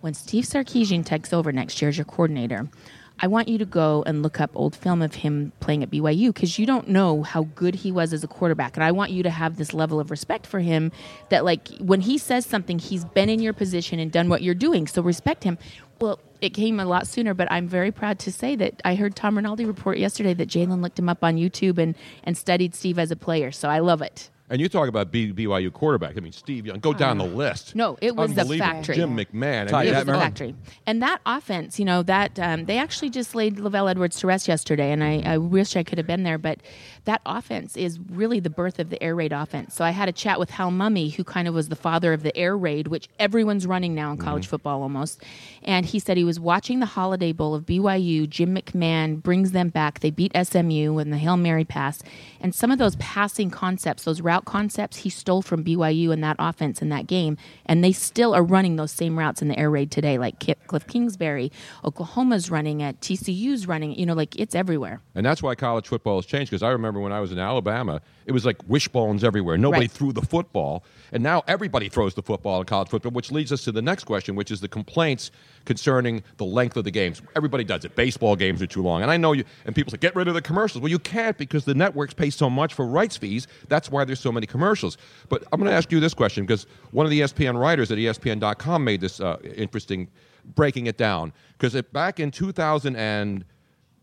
when Steve Sarkisian takes over next year as your coordinator." I want you to go and look up old film of him playing at BYU because you don't know how good he was as a quarterback. And I want you to have this level of respect for him that, like, when he says something, he's been in your position and done what you're doing. So respect him. Well, it came a lot sooner, but I'm very proud to say that I heard Tom Rinaldi report yesterday that Jalen looked him up on YouTube and, and studied Steve as a player. So I love it. And you talk about B- BYU quarterback. I mean, Steve Young. Go down the list. No, it was the factory. Jim McMahon. Ty I mean, It was the factory. And that offense, you know, that um, they actually just laid LaVell Edwards to rest yesterday, and I, I wish I could have been there. But that offense is really the birth of the air raid offense. So I had a chat with Hal Mumme, who kind of was the father of the air raid, which everyone's running now in mm-hmm. college football almost. And he said he was watching the Holiday Bowl of BYU. Jim McMahon brings them back. They beat SMU in the Hail Mary pass. And some of those passing concepts, those route concepts, he stole from BYU in that offense in that game. And they still are running those same routes in the air raid today, like Kip, Kliff Kingsbury. Oklahoma's running it. TCU's running it. You know, like it's everywhere. And that's why college football has changed. Because I remember when I was in Alabama, it was like wishbones everywhere. Nobody Right. threw the football, and now everybody throws the football in college football. Which leads us to the next question, which is the complaints concerning the length of the games. Everybody does it. Baseball games are too long, and I know you. And people say get rid of the commercials. Well, you can't because the networks pay so much for rights fees. That's why there's so many commercials. But I'm going to ask you this question because one of the ESPN writers at ESPN.com made this uh, interesting, breaking it down. Because back in 2000 and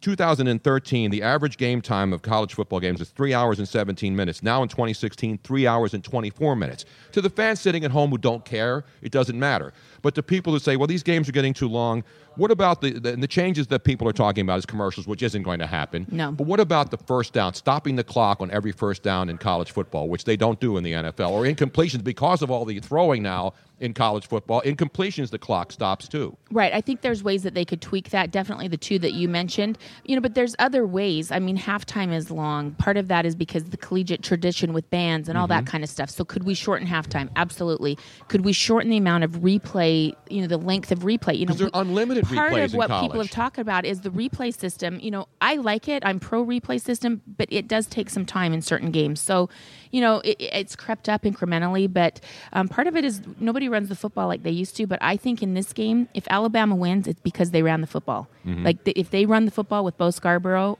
2013, the average game time of college football games is three hours and 17 minutes. Now in 2016, three hours and 24 minutes. To the fans sitting at home who don't care, it doesn't matter. But to people who say, well, these games are getting too long, What about the, the the changes that people are talking about as commercials, which isn't going to happen? No. But what about the first down, stopping the clock on every first down in college football, which they don't do in the NFL, or incompletions because of all the throwing now in college football? Incompletions, the clock stops too. Right. I think there's ways that they could tweak that. Definitely the two that you mentioned. You know, but there's other ways. I mean, halftime is long. Part of that is because the collegiate tradition with bands and all that Mm-hmm. kind of stuff. So could we shorten halftime? Absolutely. Could we shorten the amount of replay? You know, the length of replay. You know, they're unlimited Part replays of what people have talked about is the replay system. You know, I like it. I'm pro replay system, but it does take some time in certain games. So, you know, it, it's crept up incrementally. But um, part of it is nobody runs the football like they used to. But I think in this game, if Alabama wins, it's because they ran the football. Mhm. Like the, if they run the football with Bo Scarborough,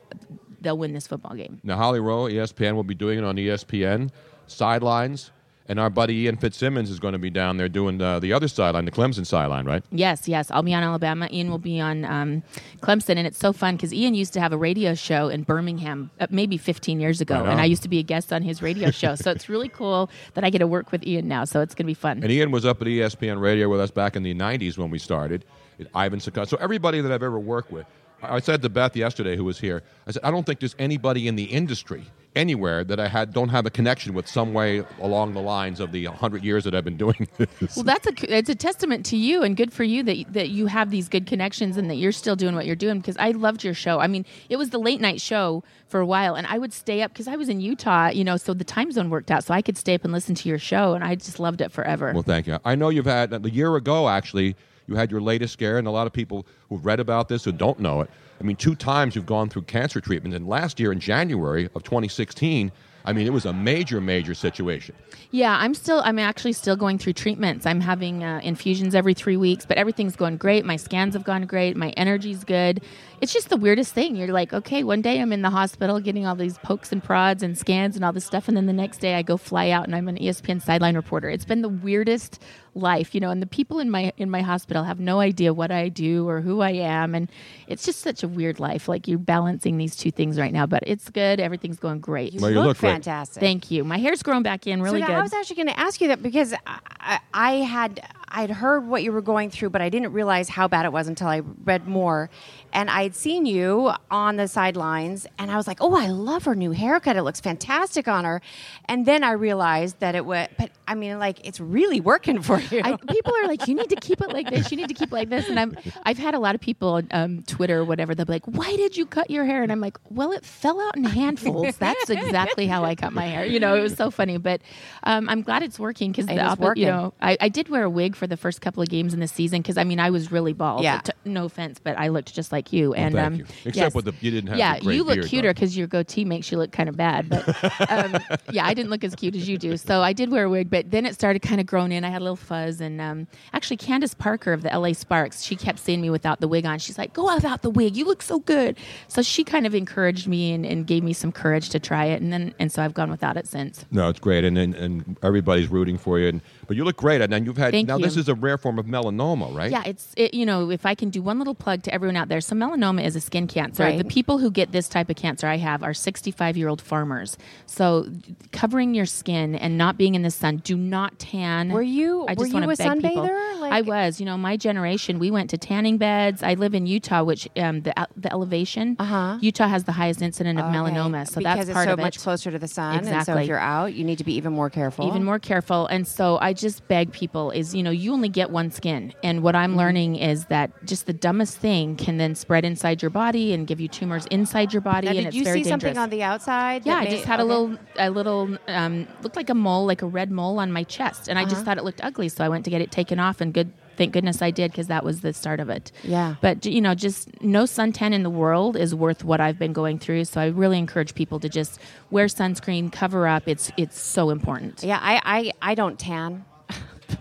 they'll win this football game. Now, Holly Rowe, ESPN will be doing it on ESPN sidelines, and our buddy Ian Fitzsimmons is going to be down there doing uh, the other sideline, the Clemson sideline, right? Yes, yes. I'll be on Alabama. Ian will be on um, Clemson. And it's so fun because Ian used to have a radio show in Birmingham uh, maybe 15 years ago. Right and I used to be a guest on his radio show. so it's really cool that I get to work with Ian now. So it's going to be fun. And Ian was up at ESPN Radio with us back in the 90s when we started. Ivan Sakat. So everybody that I've ever worked with, I said to Beth yesterday, who was here, I said, I don't think there's anybody in the industry anywhere that I had don't have a connection with some way along the lines of the 100 years that I've been doing (laughs) this. Well, that's a it's a testament to you, and good for you that that you have these good connections and that you're still doing what you're doing. Because I loved your show. I mean, it was the late night show for a while, and I would stay up because I was in Utah, you know, so the time zone worked out, so I could stay up and listen to your show, and I just loved it forever. Well, thank you. I know you've had a year ago actually. You had your latest scare, and a lot of people who've read about this who don't know it. I mean, two times you've gone through cancer treatment, and last year in January of 2016, I mean, it was a major, major situation. Yeah, I'm still. I'm actually still going through treatments. I'm having uh, infusions every three weeks, but everything's going great. My scans have gone great. My energy's good. It's just the weirdest thing. You're like, okay, one day I'm in the hospital getting all these pokes and prods and scans and all this stuff, and then the next day I go fly out and I'm an ESPN sideline reporter. It's been the weirdest life, you know. And the people in my in my hospital have no idea what I do or who I am, and it's just such a weird life. Like you're balancing these two things right now, but it's good. Everything's going great. You Well, you look look great. fantastic. Thank you. My hair's grown back in really so good. I was actually going to ask you that because I, I, I had I'd heard what you were going through, but I didn't realize how bad it was until I read more. And I'd seen you on the sidelines, and I was like, "Oh, I love her new haircut. It looks fantastic on her." And then I realized that it was, but I mean, like, it's really working for you. I, (laughs) people are like, you need to keep it like this. You need to keep it like this. And I'm, I've had a lot of people on um, Twitter or whatever. They'll be like, why did you cut your hair? And I'm like, well, it fell out in handfuls. That's (laughs) exactly how I cut my hair. You know, it was so funny. But um, I'm glad it's working because the working. you know, I, I did wear a wig for the first couple of games in the season because I mean, I was really bald. Yeah. T- no offense, but I looked just like you. Well, And thank um, you. Except yes. with the you didn't have yeah, the great you look beard, cuter because your goatee makes you look kind of bad. But (laughs) um, yeah, I didn't look as cute as you do. So I did wear a wig, but then it started kind of growing in. I had a little fuzz, and um, actually, Candace Parker of the LA Sparks, she kept seeing me without the wig on. She's like, "Go without the wig. You look so good." So she kind of encouraged me and, and gave me some courage to try it, and then and so I've gone without it since. No, it's great, and and, and everybody's rooting for you. And but you look great, and then you've had Thank now. you. This is a rare form of melanoma, right? Yeah, it's it, you know if I can do one little plug to everyone out there. So melanoma is a skin cancer. Right. The people who get this type of cancer I have are 65 year old farmers. So covering your skin and not being in the sun. Do not tan. Were you- I were you a to beg people. sunbather? Like- I was. You know, my generation. We went to tanning beds. I live in Utah, which um, the the elevation. Uh-huh. Utah has the highest incident of Okay. melanoma. So because that's it's part so of it. much closer to the sun, and so if you're out, you need to be even more careful. Even more careful. And so I just beg people is, you know, you only get one skin. And what Mm-hmm. I'm learning is that just the dumbest thing can then spread inside your body and give you tumors inside your body. Now, and did it's you very see dangerous. something on the outside? yeah, I may- just had a little, a little, um, looked like a mole, like a red mole on my chest, and I Uh-huh. just thought it looked ugly, so I went to get it taken off, and good, thank goodness I did, because that was the start of it. Yeah. But you know, just no suntan in the world is worth what I've been going through. So I really encourage people to just wear sunscreen, cover up. It's it's so important. Yeah, I, I, I don't tan.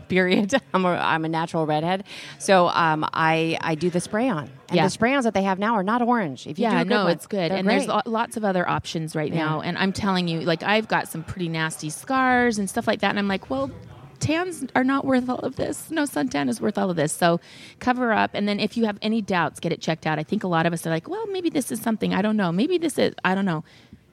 Period. (laughs) I'm a, I'm a natural redhead, so um, I I do the spray on. And Yeah. the spray ons that they have now are not orange. If you yeah, do no, one, it's good. And there's great. lo- lots of other options right Yeah. now. And I'm telling you, like I've got some pretty nasty scars and stuff like that. And I'm like, well, tans are not worth all of this. No suntan is worth all of this. So cover up. And then if you have any doubts, get it checked out. I think a lot of us are like, well, maybe this is something. I don't know. Maybe this is, I don't know.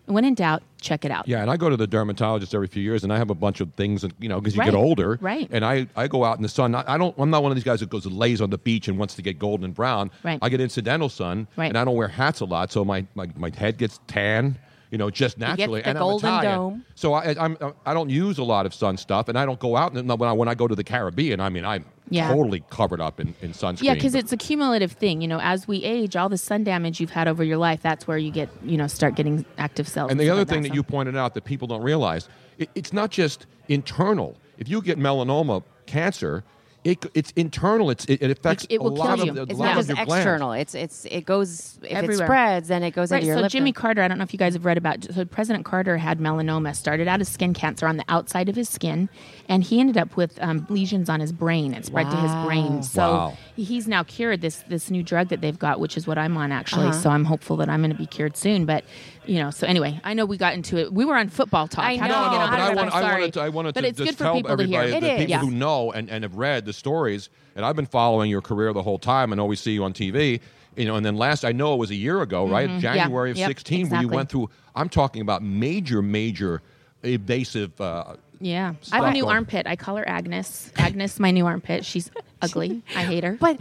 When in doubt, check it out. Yeah, and I go to the dermatologist every few years, and I have a bunch of things, and you know, because you Right, get older, right. And I, I go out in the sun. I, I don't. I'm not one of these guys that goes and lays on the beach and wants to get golden and brown. Right. I get incidental sun, Right. and I don't wear hats a lot, so my my, my head gets tan. You know, just naturally, the and golden I'm Italian, dome. so I, I'm I don't use a lot of sun stuff, and I don't go out. And when I, when I go to the Caribbean, I mean, I'm Yeah. totally covered up in, in sunscreen. Yeah, because it's a cumulative thing. You know, as we age, all the sun damage you've had over your life, that's where you get, you know, start getting active cells. And the stuff other like thing that, that so- you pointed out that people don't realize, it, it's not just internal. If you get melanoma cancer, it, it's internal. It's, it, it affects it will a lot kill of you. the, It's not of just your glands. external. It's it's it goes if it spreads, then it goes right, into your so lymph Jimmy node. Carter, I don't know if you guys have read about. So President Carter had melanoma, started out as skin cancer on the outside of his skin, and he ended up with um, lesions on his brain. It spread to his Wow. brain. So Wow. he's now cured. This this new drug that they've got, which is what I'm on actually. Uh-huh. So I'm hopeful that I'm going to be cured soon. But you know, so anyway, I know we got into it. We were on football talk. I How did know, we get on but I, that? want, I'm sorry. wanted to, I wanted but to it's just good for tell people to hear. everybody, the people who know and, and have read the stories, and I've been following your career the whole time and always see you on TV. You know, and then last I know it was a year ago, right? Mhm. Yeah. January of Yep, 16, where you went through. I'm talking about major, major invasive. Uh, Yeah, I have a new going- armpit. I call her Agnes. Agnes, my new armpit. She's ugly. I hate her. But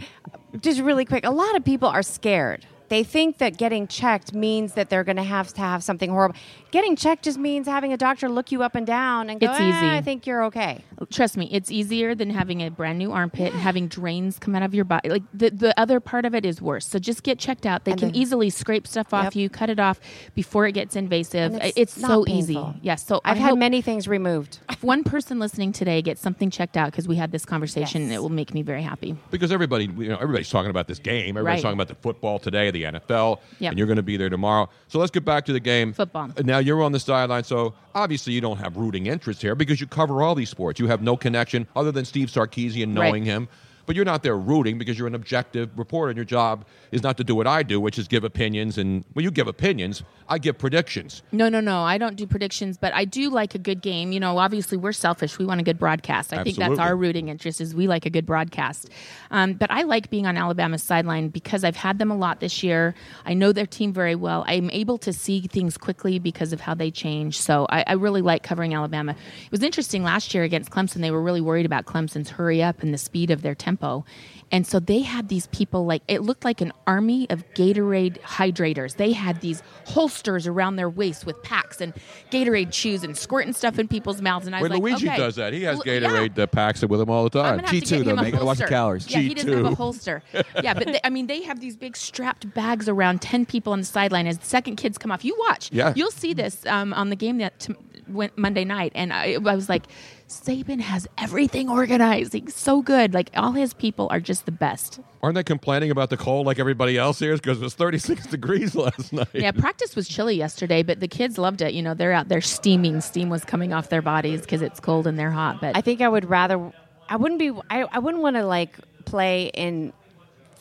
just really quick, a lot of people are scared. They think that getting checked means that they're going to have to have something horrible. Getting checked just means having a doctor look you up and down and go, It's "Eh, easy. I think you're okay. Trust me, it's easier than having a brand new armpit and having drains come out of your body. Like the, the other part of it is worse. So just get checked out. They And can then- easily scrape stuff off you, cut it off before it gets invasive. And It's, it's not so easy. painful. Yes. so I've I had many things removed. If one person listening today gets something checked out because we had this conversation, it will make me very happy. because everybody, you know, everybody's talking about this game. Everybody's Right. talking about the football today, the NFL, Yep. and you're going to be there tomorrow. So let's get back to the game. Football. Now you're on the sideline, so obviously you don't have rooting interest here because you cover all these sports. You have no connection other than Steve Sarkisian knowing Right. him. But you're not there rooting because you're an objective reporter, and your job is not to do what I do, which is give opinions. And well, you give opinions, I give predictions. No, no, no. I don't do predictions, but I do like a good game. You know, obviously we're selfish. We want a good broadcast. I think that's our rooting interest is we like a good broadcast. Um, but I like being on Alabama's sideline because I've had them a lot this year. I know their team very well. I'm able to see things quickly because of how they change. So I, I really like covering Alabama. It was interesting last year against Clemson. They were really worried about Clemson's hurry up and the speed of their tempo. And so they had these people like it looked like an army of Gatorade hydrators. They had these holsters around their waist with packs and Gatorade shoes and squirting stuff in people's mouths. And I was Wait, like, Luigi okay. does that. He has L- yeah. Gatorade packs it with him all the time. I'm gonna have to get him a holster. Yeah, he doesn't have a holster. yeah, but they, I mean, they have these big strapped bags around ten people on the sideline. As the second kids come off, you watch. Yeah. you'll see this um, on the game that t- went Monday night, and I, I was like, Saban has everything organized. He's so good. Like all his people are just the best. Aren't they complaining about the cold like everybody else here? Because it was 36 (laughs) degrees last night. Yeah, practice was chilly yesterday, but the kids loved it. You know, they're out there steaming. Steam was coming off their bodies because it's cold and they're hot. But I think I would rather. I wouldn't be. I, I wouldn't want to like play in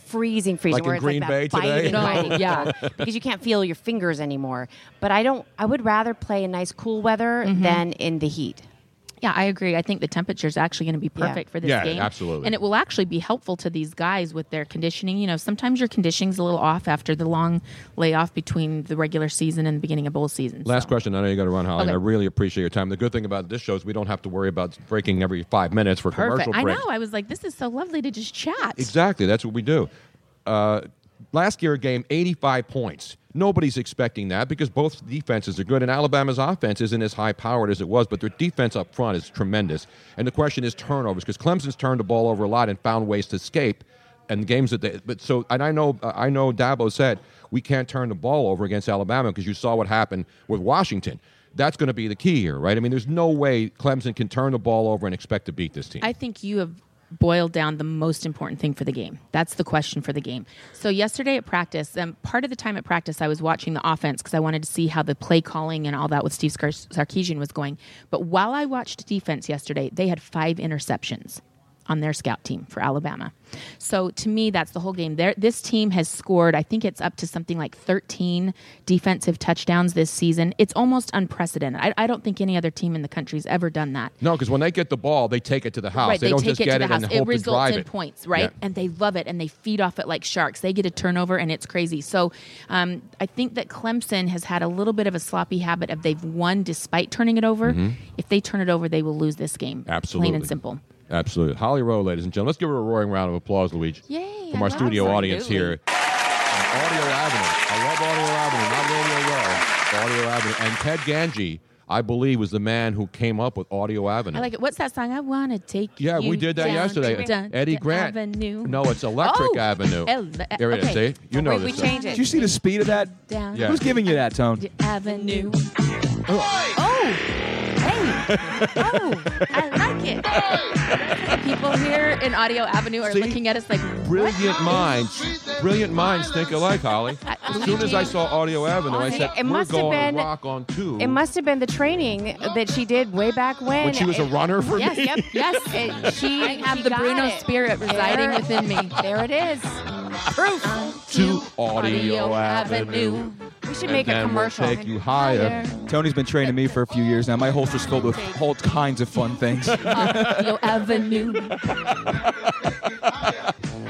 freezing, freezing. Like in where it's Green like Bay that today? No. biting, yeah, (laughs) because you can't feel your fingers anymore. But I don't. I would rather play in nice, cool weather Mhm. than in the heat. Yeah, I agree. I think the temperature is actually going to be Yeah. perfect for this Yeah, game. absolutely. And it will actually be helpful to these guys with their conditioning. You know, sometimes your conditioning's a little off after the long layoff between the regular season and the beginning of bowl season. Last question. I know you got to run, Holly. and Okay. I really appreciate your time. The good thing about this show is we don't have to worry about breaking every five minutes for Perfect. commercial I know. I was like, this is so lovely to just chat. Exactly. That's what we do. Uh, last year, game 85 points. Nobody's expecting that because both defenses are good, and Alabama's offense isn't as high powered as it was, but their defense up front is tremendous. And the question is turnovers because Clemson's turned the ball over a lot and found ways to escape. And games that they, but so, and I know, I know Dabo said we can't turn the ball over against Alabama because you saw what happened with Washington. That's going to be the key here, right? I mean, there's no way Clemson can turn the ball over and expect to beat this team. I think you have boiled down the most important thing for the game. That's the question for the game. So yesterday at practice, um, part of the time at practice, I was watching the offense because I wanted to see how the play calling and all that with Steve Sar- Sarkisian was going. But while I watched defense yesterday, they had five interceptions. On their scout team for Alabama. So to me, that's the whole game. There, this team has scored. I think it's up to something like 13 defensive touchdowns this season. It's almost unprecedented. I, I don't think any other team in the country's ever done that. No, because when they get the ball, they take it to the house. Right, they, they, don't just it get to the it house. and It hope to results drive in it. points, right? Yeah. And they love it and they feed off it like sharks. They get a turnover and it's crazy. So um, I think that Clemson has had a little bit of a sloppy habit of they've won despite turning it over. Mhm. If they turn it over, they will lose this game. Absolutely. Plain and simple. Absolutely. Holly Rowe, ladies and gentlemen. Let's give her a roaring round of applause, Luigi. Yay, From I our studio it. audience here. on Audio Avenue. I love Audio Avenue, not Radio Row. Audio Avenue. And Ted Gangi, I believe, was the man who came up with Audio Avenue. I like it. What's that song? I want to take Yeah, you we did that down yesterday. to dun- Eddie to Grant. Avenue. No, it's Electric Oh, Avenue. ele- There it is. okay. See? You know Wait, this. we stuff. changed it. Did you see the speed of that? Down Yeah. Who's giving you that tone? to Avenue. Oh, oh. Hey. Oh, I like it. People here in Audio Avenue are See? looking at us like, Brilliant minds, brilliant minds think alike, Holly. As soon as I saw Audio Avenue, I said, it "We're must have going been- to rock on two." It must have been the training that she did way back when. When she was a runner for yes, me? Yep, yes, (laughs) It- she I have she the Bruno it. spirit residing There- within me. There it is. Proof. to Audio, Audio Avenue. Avenue. We should make a then we'll commercial. take you higher. Tony's been training me for a few years now. My holster's filled with all kinds of fun things. (laughs) Avenue. (laughs)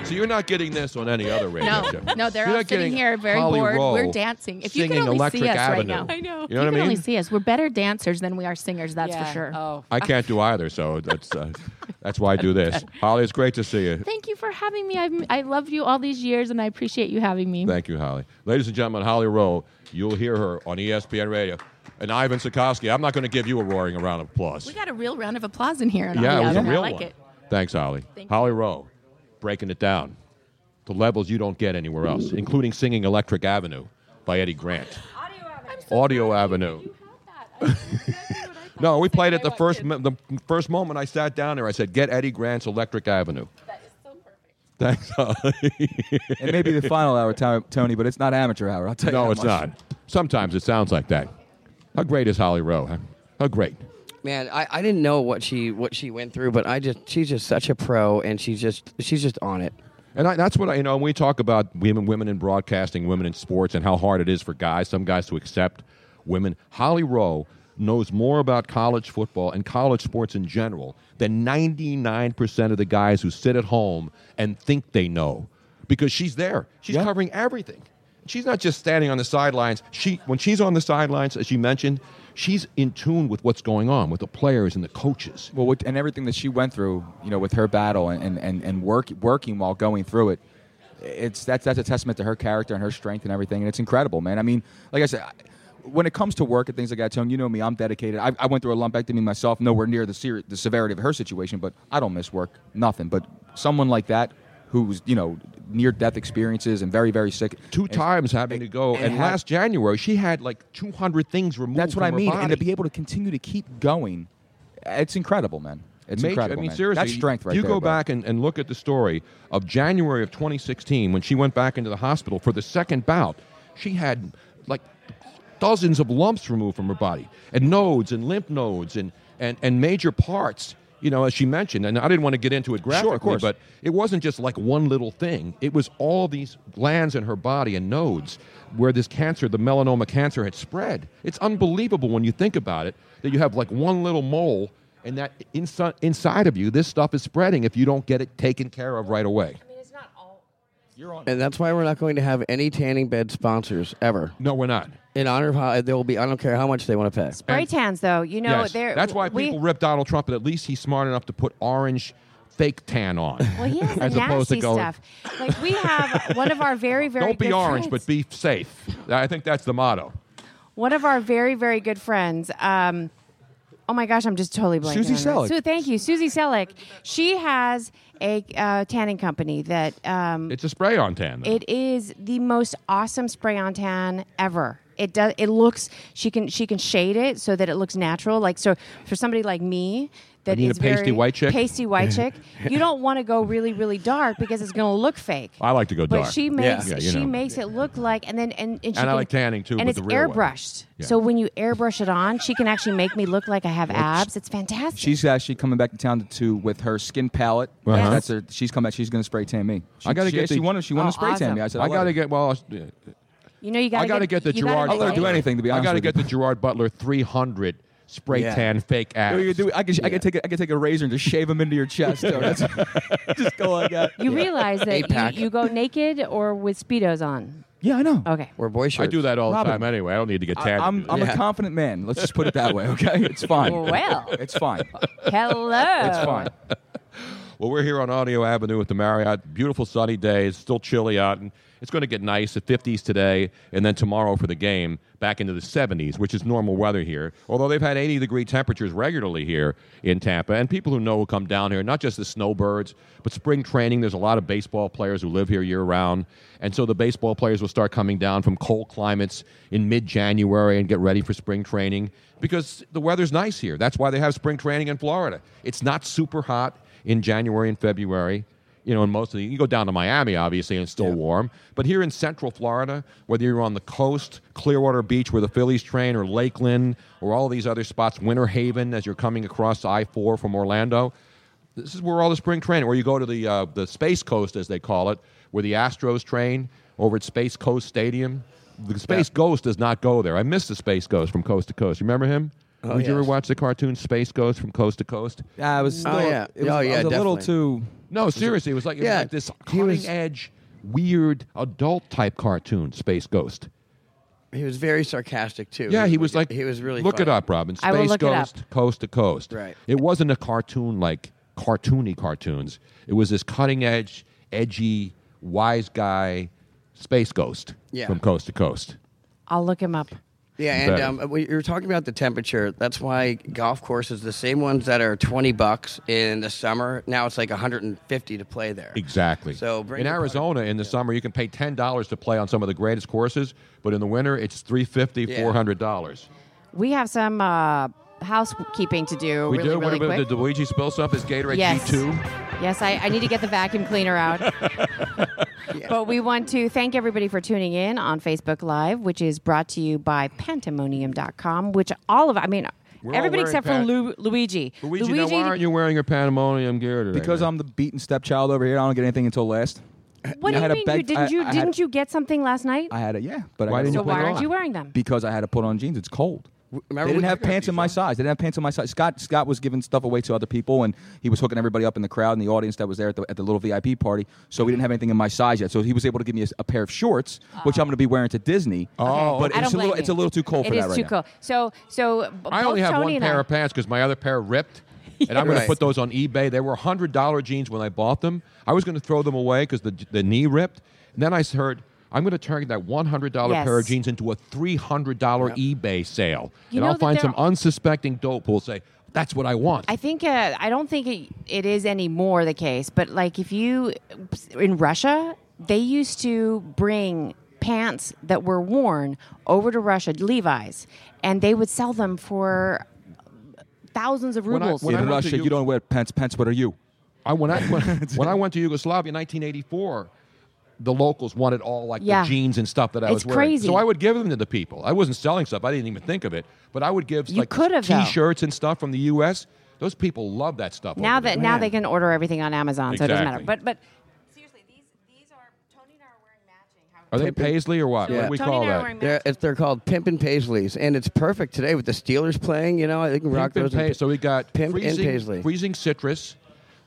So you're not getting this on any other radio No, show. no, they're all not sitting getting here very Holly bored. Rowe We're dancing. If you singing can only Electric see us right now, I know. You If know what I can only see us. We're better dancers than we are singers. That's Yeah. for sure. Oh. I can't do either, so that's uh, (laughs) that's why I do this. (laughs) Holly, it's great to see you. Thank you for having me. I've, I loved you all these years, and I appreciate you having me. Thank you, Holly. Ladies and gentlemen, Holly Rowe, you'll hear her on ESPN Radio. And Ivan Sikorsky, I'm not going to give you a roaring round of applause. We got a real round of applause in here. Yeah, it was a Avenue. real I like one. it. Thanks, Holly. Thank Holly Rowe, breaking it down to levels you don't get anywhere else, including singing Electric Avenue by Eddie Grant. Audio Avenue. (laughs) no, we played it the first mi- the first moment I sat down there. I said, "Get Eddie Grant's Electric Avenue." That is so perfect. Thanks, Holly. it may be the final hour, To- Tony, but it's not amateur hour. I'll tell you. no, that it's much. not. Sometimes it sounds like that. How great is Holly Rowe? Huh? How great. Man, I, I didn't know what she what she went through, but I just she's just such a pro, and she's just she's just on it. And I, that's what I, you know. When we talk about women, women in broadcasting, women in sports, and how hard it is for guys, some guys to accept women. Holly Rowe knows more about college football and college sports in general than 99% of the guys who sit at home and think they know, because she's there. She's covering everything. She's not just standing on the sidelines. She, when she's on the sidelines, as you mentioned, she's in tune with what's going on with the players and the coaches. Well, and everything that she went through, you know, with her battle and, and, and, and work, working while going through it, it's that's that's a testament to her character and her strength and everything, and it's incredible, man. I mean, like I said. I, when it comes to work and things like that, Tone, you know me, I'm dedicated. I, I went through a lumpectomy myself, nowhere near the ser- the severity of her situation, but I don't miss work, nothing. But someone like that, who's you know near death experiences and very very sick, Two times having to go. And, had- last January, she had like 200 things removed. That's what I mean, and to be able to continue to keep going, it's incredible, man. It's Major- incredible. I mean, man. seriously, that's strength right you there. go bro. back and, and look at the story of January of 2016 when she went back into the hospital for the second bout. She had like dozens of lumps removed from her body, and nodes and lymph nodes and, and, and major parts. You know, as she mentioned, and I didn't want to get into it graphically, sure, course. but it wasn't just like one little thing. It was all these glands in her body and nodes where this cancer, the melanoma cancer, had spread. It's unbelievable when you think about it that you have like one little mole and that inside, inside of you, this stuff is spreading if you don't get it taken care of right away. I mean, it's not all. You're on. And that's why we're not going to have any tanning bed sponsors ever. No, we're not. In honor of how there will be, I don't care how much they want to pay. Spray tans, though, you know, yes, they're that's why we- people rip Donald Trump, but at least he's smart enough to put orange fake tan on. Well, he has the (laughs) as opposed to nasty going, stuff. Like we have one of our very, very Don't be good orange, friends. but be safe. I think that's the motto. one of our very, very good friends. Um, oh my gosh, I'm just totally blanking. Susie on her. Selleck. Su- thank you, Susie Selleck. She has a uh, tanning company that um, It's a spray on tan. Though. it is the most awesome spray on tan ever. It does. It looks. She can. She can shade it so that it looks natural. Like so, for somebody like me that You mean is a pasty very white chick? Pasty white (laughs) chick. You don't want to go really, really dark because it's going to look fake. I like to go But dark. she makes Yeah, you she know. makes it look like, and then and and, she And I like tanning, too, And with it's the airbrushed. Yeah. So when you airbrush it on, she can actually make me look like I have abs. It's fantastic. She's actually coming back to town to, to with her skin palette. Uh-huh. That's her. She's coming back. She's going to spray tan me. She, I gotta she, get She wanted. She wanted Oh, to spray tan me. I said. I love got to it. get well. You know, you got. I got to get the Gerard. I'll let her do anything, to be I got to get the Gerard Butler 300 spray Yeah. tan fake You know abs. what you could do? I could, I could take a, I could take a razor and just shave them into your chest. So that's, (laughs) just go like that. You realize that you, you go naked or with speedos on. Yeah, I know. Okay. Or boy I do that all the time anyway. I don't need to get I, tan. I'm, I'm that. a confident man. Let's just put it that way. Okay, it's fine. Well. it's fine. Hello. It's fine. Well, we're here on Audio Avenue at the Marriott. Beautiful sunny day. It's still chilly out, and it's going to get nice at 50s today, and then tomorrow for the game back into the 70s, which is normal weather here. Although they've had 80 degree temperatures regularly here in Tampa, and people who know will come down here, not just the snowbirds, but spring training. There's a lot of baseball players who live here year round, and so the baseball players will start coming down from cold climates in mid January and get ready for spring training because the weather's nice here. That's why they have spring training in Florida. It's not super hot in January and February. You know, in most of the, you go down to Miami, obviously, and it's still warm. But here in Central Florida, whether you're on the coast, Clearwater Beach, where the Phillies train, or Lakeland, or all these other spots, Winter Haven, as you're coming across I 4 from Orlando, this is where all the spring training, or you go to the, uh, the Space Coast, as they call it, where the Astros train over at Space Coast Stadium. The Space Ghost does not go there. I miss the Space Ghost from coast to coast. You remember him? Oh, Did you ever watch the cartoon Space Ghost from coast to coast? Yeah, I was oh, still. Oh, yeah. It was, Oh, I yeah, was a little definitely. too. No, seriously, it was like, it was Yeah, like this he was- cutting edge, weird adult type cartoon, Space Ghost. He was very sarcastic too. Yeah, he was like he was really. Look it funny. up, Robin. Space I will look it Ghost, up. coast to coast. Right. It wasn't a cartoon like cartoony cartoons. It was this cutting edge, edgy, wise guy, Space Ghost Yeah. from coast to coast. I'll look him up. Yeah, and um, when you were talking about the temperature. That's why golf courses, the same ones that are twenty bucks in the summer, now it's like one hundred and fifty to play there. Exactly. So bring in your Arizona in the summer, you can pay ten dollars to play on some of the greatest courses, but in the winter, it's three fifty, Yeah. four hundred dollars. We have some uh, housekeeping to do. We really, do. really What about- quick. did Luigi spill stuff? Is Gatorade Yes. G2? Yes, I, I need to get the vacuum cleaner out. (laughs) But we want to thank everybody for tuning in on Facebook Live, which is brought to you by Pantamonium.com, which all of, I mean, We're everybody except pan- for Lu- Luigi. Luigi, now why aren't you wearing your pandemonium gear today? Because? I'm the beaten stepchild over here. I don't get anything until last. what do you mean? bag- you, didn't you I had- didn't you get something last night? I had it, yeah, but Why I didn't so you why put it aren't on? you wearing them? because I had to put on jeans. It's cold. Remember they didn't have pants in my size. They didn't have pants in my size. Scott Scott was giving stuff away to other people, and he was hooking everybody up in the crowd and the audience that was there at the, at the little VIP party. So we didn't have anything in my size yet. So he was able to give me a, a pair of shorts, which uh-huh. I'm going to be wearing to Disney. Oh, but I it's don't a little blame it's you. a little too cold It for is that right too now. cold. So so uh, I both only have Tony one and pair I, of pants because my other pair ripped. And I'm going to Right. put those on eBay. They were hundred dollar jeans when I bought them. I was going to throw them away because the the knee ripped. And then I heard I'm going to turn that one hundred dollar Yes. pair of jeans into a three hundred dollar eBay sale, You and I'll find some unsuspecting dope who'll say that's what I want. I think uh, I don't think it, it is anymore the case, but like if you in Russia, they used to bring pants that were worn over to Russia, Levi's, and they would sell them for thousands of When I- rubles. when In went Russia, you- you don't wear pants. Pants. What are you? I when I when, (laughs) when I went to Yugoslavia in 1984, the locals wanted all like Yeah. the jeans and stuff that I It's was wearing. crazy. So I would give them to the people. I wasn't selling stuff. I didn't even think of it. But I would give You like could have, though. t-shirts and stuff from the U.S. Those people love that stuff. now that there. now they can order everything on Amazon, so it doesn't matter. Exactly. But but are they paisley or what? What do we Tony call and I are that? They're, it's, they're called Pimpin' Paisleys, and it's perfect today with the Steelers playing. You know, they can rock Pimp those. in pa- so we got Pimp and Paisley. freezing citrus.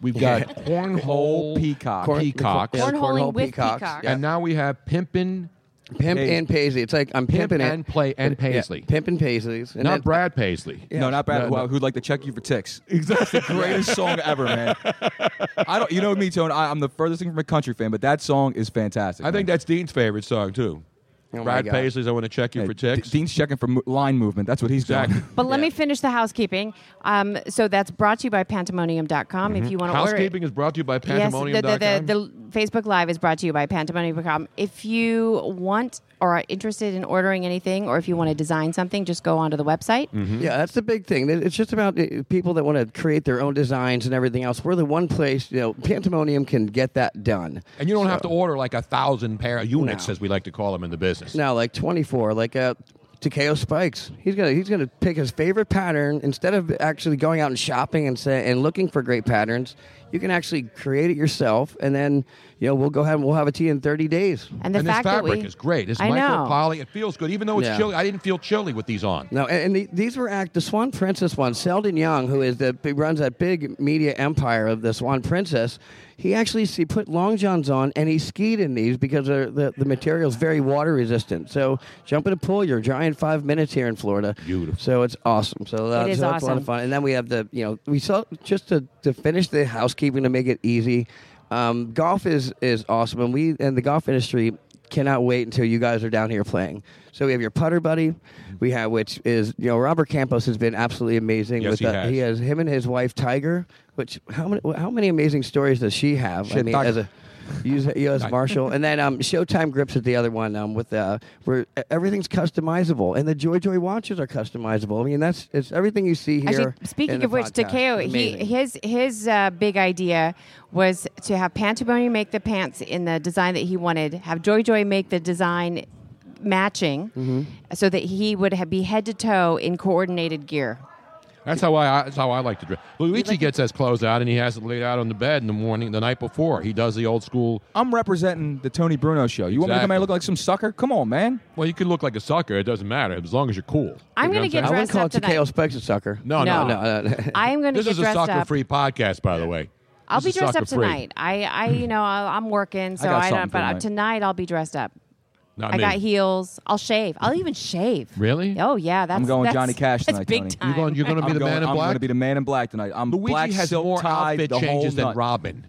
We've got (laughs) cornhole peacock. Corn- peacocks. yeah, Cornholing cornhole with peacocks. peacocks. Yeah. And now we have pimpin', Pimp Paisley. and Paisley. It's like I'm Pimp pimping and it. play and Yeah, Paisley. Pimp and Paisleys. And not then- Brad Paisley. No, not bad. No, Wow, no. who'd like to check you for ticks? Exactly. the greatest song ever, man. I don't. You know me, Tone. I, I'm the furthest thing from a country fan, but that song is fantastic. I think that's Dean's favorite song too. Oh Brad God. Paisley's "I Want to Check You Yeah, for Ticks." D- Dean's checking for mo- line movement. That's what he's Exactly. doing. But let me finish the housekeeping. Um, so that's brought to you by Pantamonium.com. If you want to order it. Housekeeping is brought to you by Yes, the, the, the, the Facebook Live is brought to you by Pantomime.com. If you want or are interested in ordering anything, or if you want to design something, just go onto the website. Yeah, that's the big thing. It's just about uh, people that want to create their own designs and everything else. We're the one place, you know, Pantomonium can get that done. And you don't have to order like a thousand pair of units, No. as we like to call them in the business. Now, like 24, like uh, Takeo Spikes. He's gonna he's gonna pick his favorite pattern instead of actually going out and shopping and say and looking for great patterns. You can actually create it yourself, and then you know we'll go ahead and we'll have a tea in 30 days. And the and fact this that fabric we- is great. It's I micro poly. It feels good, even though it's Yeah. chilly. I didn't feel chilly with these on. No, and, and the, these were act the Swan Princess one. Seldon Young, who is the who runs that big media empire of the Swan Princess, he actually he put long johns on and he skied in these because the the material is very water resistant. So jump in a pool, you're dry in five minutes here in Florida. Beautiful. So it's awesome. So, that, It is so that's a lot of fun. And then we have the you know we saw just to to finish the housekeeping to make it easy. Um, golf is is awesome, and we and the golf industry cannot wait until you guys are down here playing. So we have your putter buddy, we have which is you know Robert Campos has been absolutely amazing. Yes, with he the- has. he has him and his wife Tiger. Which how many how many amazing stories does she have? I mean, Tiger. as a U.S. U.S. Marshal, and then um, Showtime Grips is the other one um, with uh, where everything's customizable, and the Joy Joy watches are customizable. I mean, that's it's everything you see here. Actually, speaking of which, podcast. Takeo, he, his his uh, big idea was to have Pantomime make the pants in the design that he wanted, have Joy Joy make the design matching, Mm-hmm. so that he would have, be head to toe in coordinated gear. That's how I. That's how I like to dress. Luigi gets his clothes out and he has it laid out on the bed in the morning, the night before. He does the old school. I'm representing the Tony Bruno show. You want me to come Exactly. out and look like some sucker? Come on, man. Well, you can look like a sucker. It doesn't matter as long as you're cool. I'm You gonna what get I wouldn't call up it Takeo tonight. A sucker. No, no, No. (laughs) no. no. (laughs) I am going to get dressed. This get is a dressed sucker-free podcast, by the way. I'll This be dressed up sucker-free. tonight. I, I, you know, I- I'm working, so got I, don't. for But tonight. tonight I'll be dressed up. Not I me. got heels. I'll shave. I'll even shave. Really? Oh yeah, that's. I'm going that's, Johnny Cash that's tonight, big Tony. time. You're going. You're going to be I'm the going, man in black? I'm black. going to be the man in black tonight. I'm Luigi black has silk more tied, outfit the changes whole than nut. Robin.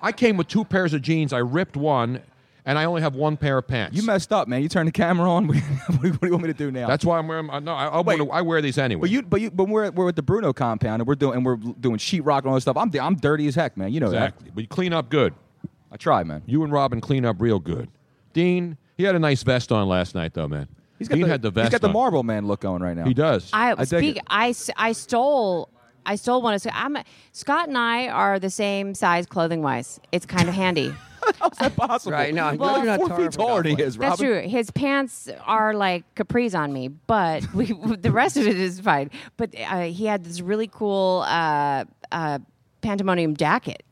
I came with two pairs of jeans. I ripped one, and I only have one pair of pants. You messed up, man. You turned the camera on. (laughs) what, do you, what do you want me to do now? That's why I'm wearing. I- No, I, I, wanna- I wear these anyway. But you, but you, but we're we're at the Bruno compound and we're doing and we're doing sheetrock and all this stuff. I'm I'm dirty as heck, man. You know exactly. But you clean up good. that. I try, man. You and Robin clean up real good. Dean, he had a nice vest on last night, though, man. He's got Dean the, had the vest. He's got the on. Marble Man look going right now. He does. I, I speak. it. I, s- I stole. I stole one of. I'm Scott and I are the same size clothing wise. It's kind of handy. (laughs) How's that possible? Right, no, I'm Well, you're not four feet for taller than he is, That's true. His pants are like capris on me, but (laughs) we the rest of it is fine. But uh, he had this really cool uh, uh, pandemonium jacket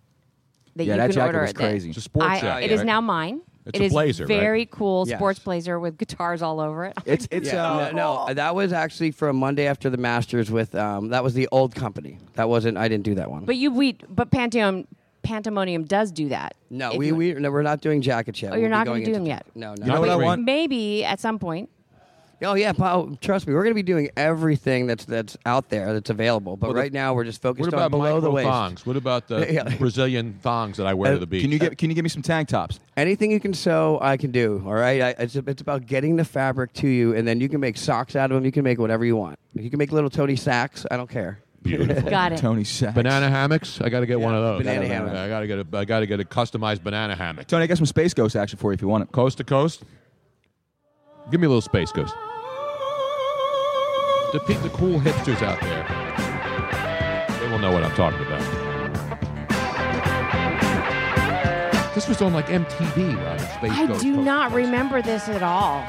that Yeah, you that can jacket order. was that crazy. It's a sports I- jacket, It is right? now mine. It's It a is blazer, right? very cool Yes. sports blazer with guitars all over it. It's (laughs) it's Yeah, uh, no, no, that was actually from Monday after the Masters with um, that was the old company. That wasn't. I didn't do that one. But you we but Pantheon Pantomonium does do that. no, we, we no, we're not doing jackets yet. Oh, you're We'll not gonna do them yet? No, no. You know what I want? Maybe at some point. Oh yeah, Paul. Trust me, we're going to be doing everything that's that's out there that's available. But Well, the- right now, we're just focused What on below the waist. thongs? What about the (laughs) Yeah. Brazilian thongs that I wear Uh, to the beach? Can you get Can you give me some tank tops? Anything you can sew, I can do. All right, I, it's it's about getting the fabric to you, and then you can make socks out of them. You can make whatever you want. You can make little Tony sacks. I don't care. Beautiful. (laughs) Got it. Tony Sachs. banana hammocks? I got to get one of those. banana hammocks. I got to get a. I got to get a customized banana hammock. Tony, I got some Space Ghost action for you if you want it. Coast to coast. Give me a little space ghost. The, pe- the cool hipsters out there, they will know what I'm talking about. This was on like MTV, Robin. Space I Ghost. do Coast not to Coast. remember this at all.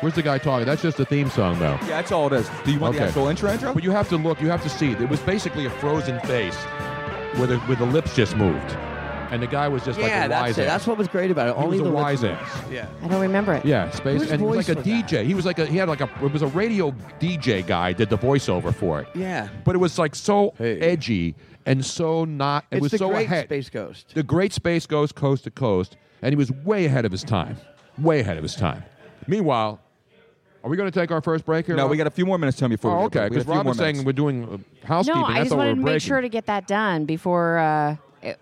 Where's the guy talking? That's just the theme song, though. Yeah, that's all it is. Do you want the actual intro? Intro? But you have to look. You have to see. It was basically a frozen face, where the where the lips just moved, and the guy was just yeah, like a that's wise it. That's what was great about it. He Only was a the lips wise moved. ass. Yeah. I don't remember it. Yeah, space, Whose and he was voice like a was that? DJ. He was like a he had like a it was a radio DJ guy did the voiceover for it. Yeah. But it was like so Hey. edgy and so not. It It's was the so great ahead. Space Ghost. The Great Space Ghost Coast to Coast, and he was way ahead of his time. Way ahead of his time. Meanwhile, are we going to take our first break here? no, Rob? we got a few more minutes, Tony. Before Oh, okay. Because Rob was saying we're doing uh, housekeeping. No, I That's just why wanted we're to make sure to get that done before uh, it,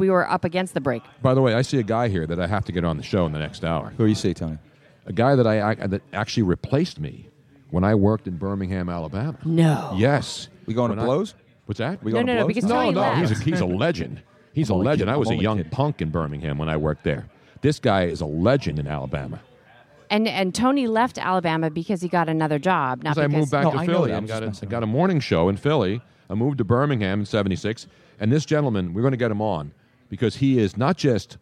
we were up against the break. By the way, I see a guy here that I have to get on the show in the next hour. Who do you see, Tony? A guy that I, I that actually replaced me when I worked in Birmingham, Alabama. No. Yes. We going to When I- blows? What's that? We No, no, no, because no, Tony no, left. he's a, he's a legend. He's a oh, I'm only legend. kidding. I was I'm a young kidding. punk in Birmingham when I worked there. This guy is a legend in Alabama. And and Tony left Alabama because he got another job. Not Because I moved back to Philly. I got, a, I got a morning show in Philly. I moved to Birmingham in 76. And this gentleman, we're going to get him on because he is not just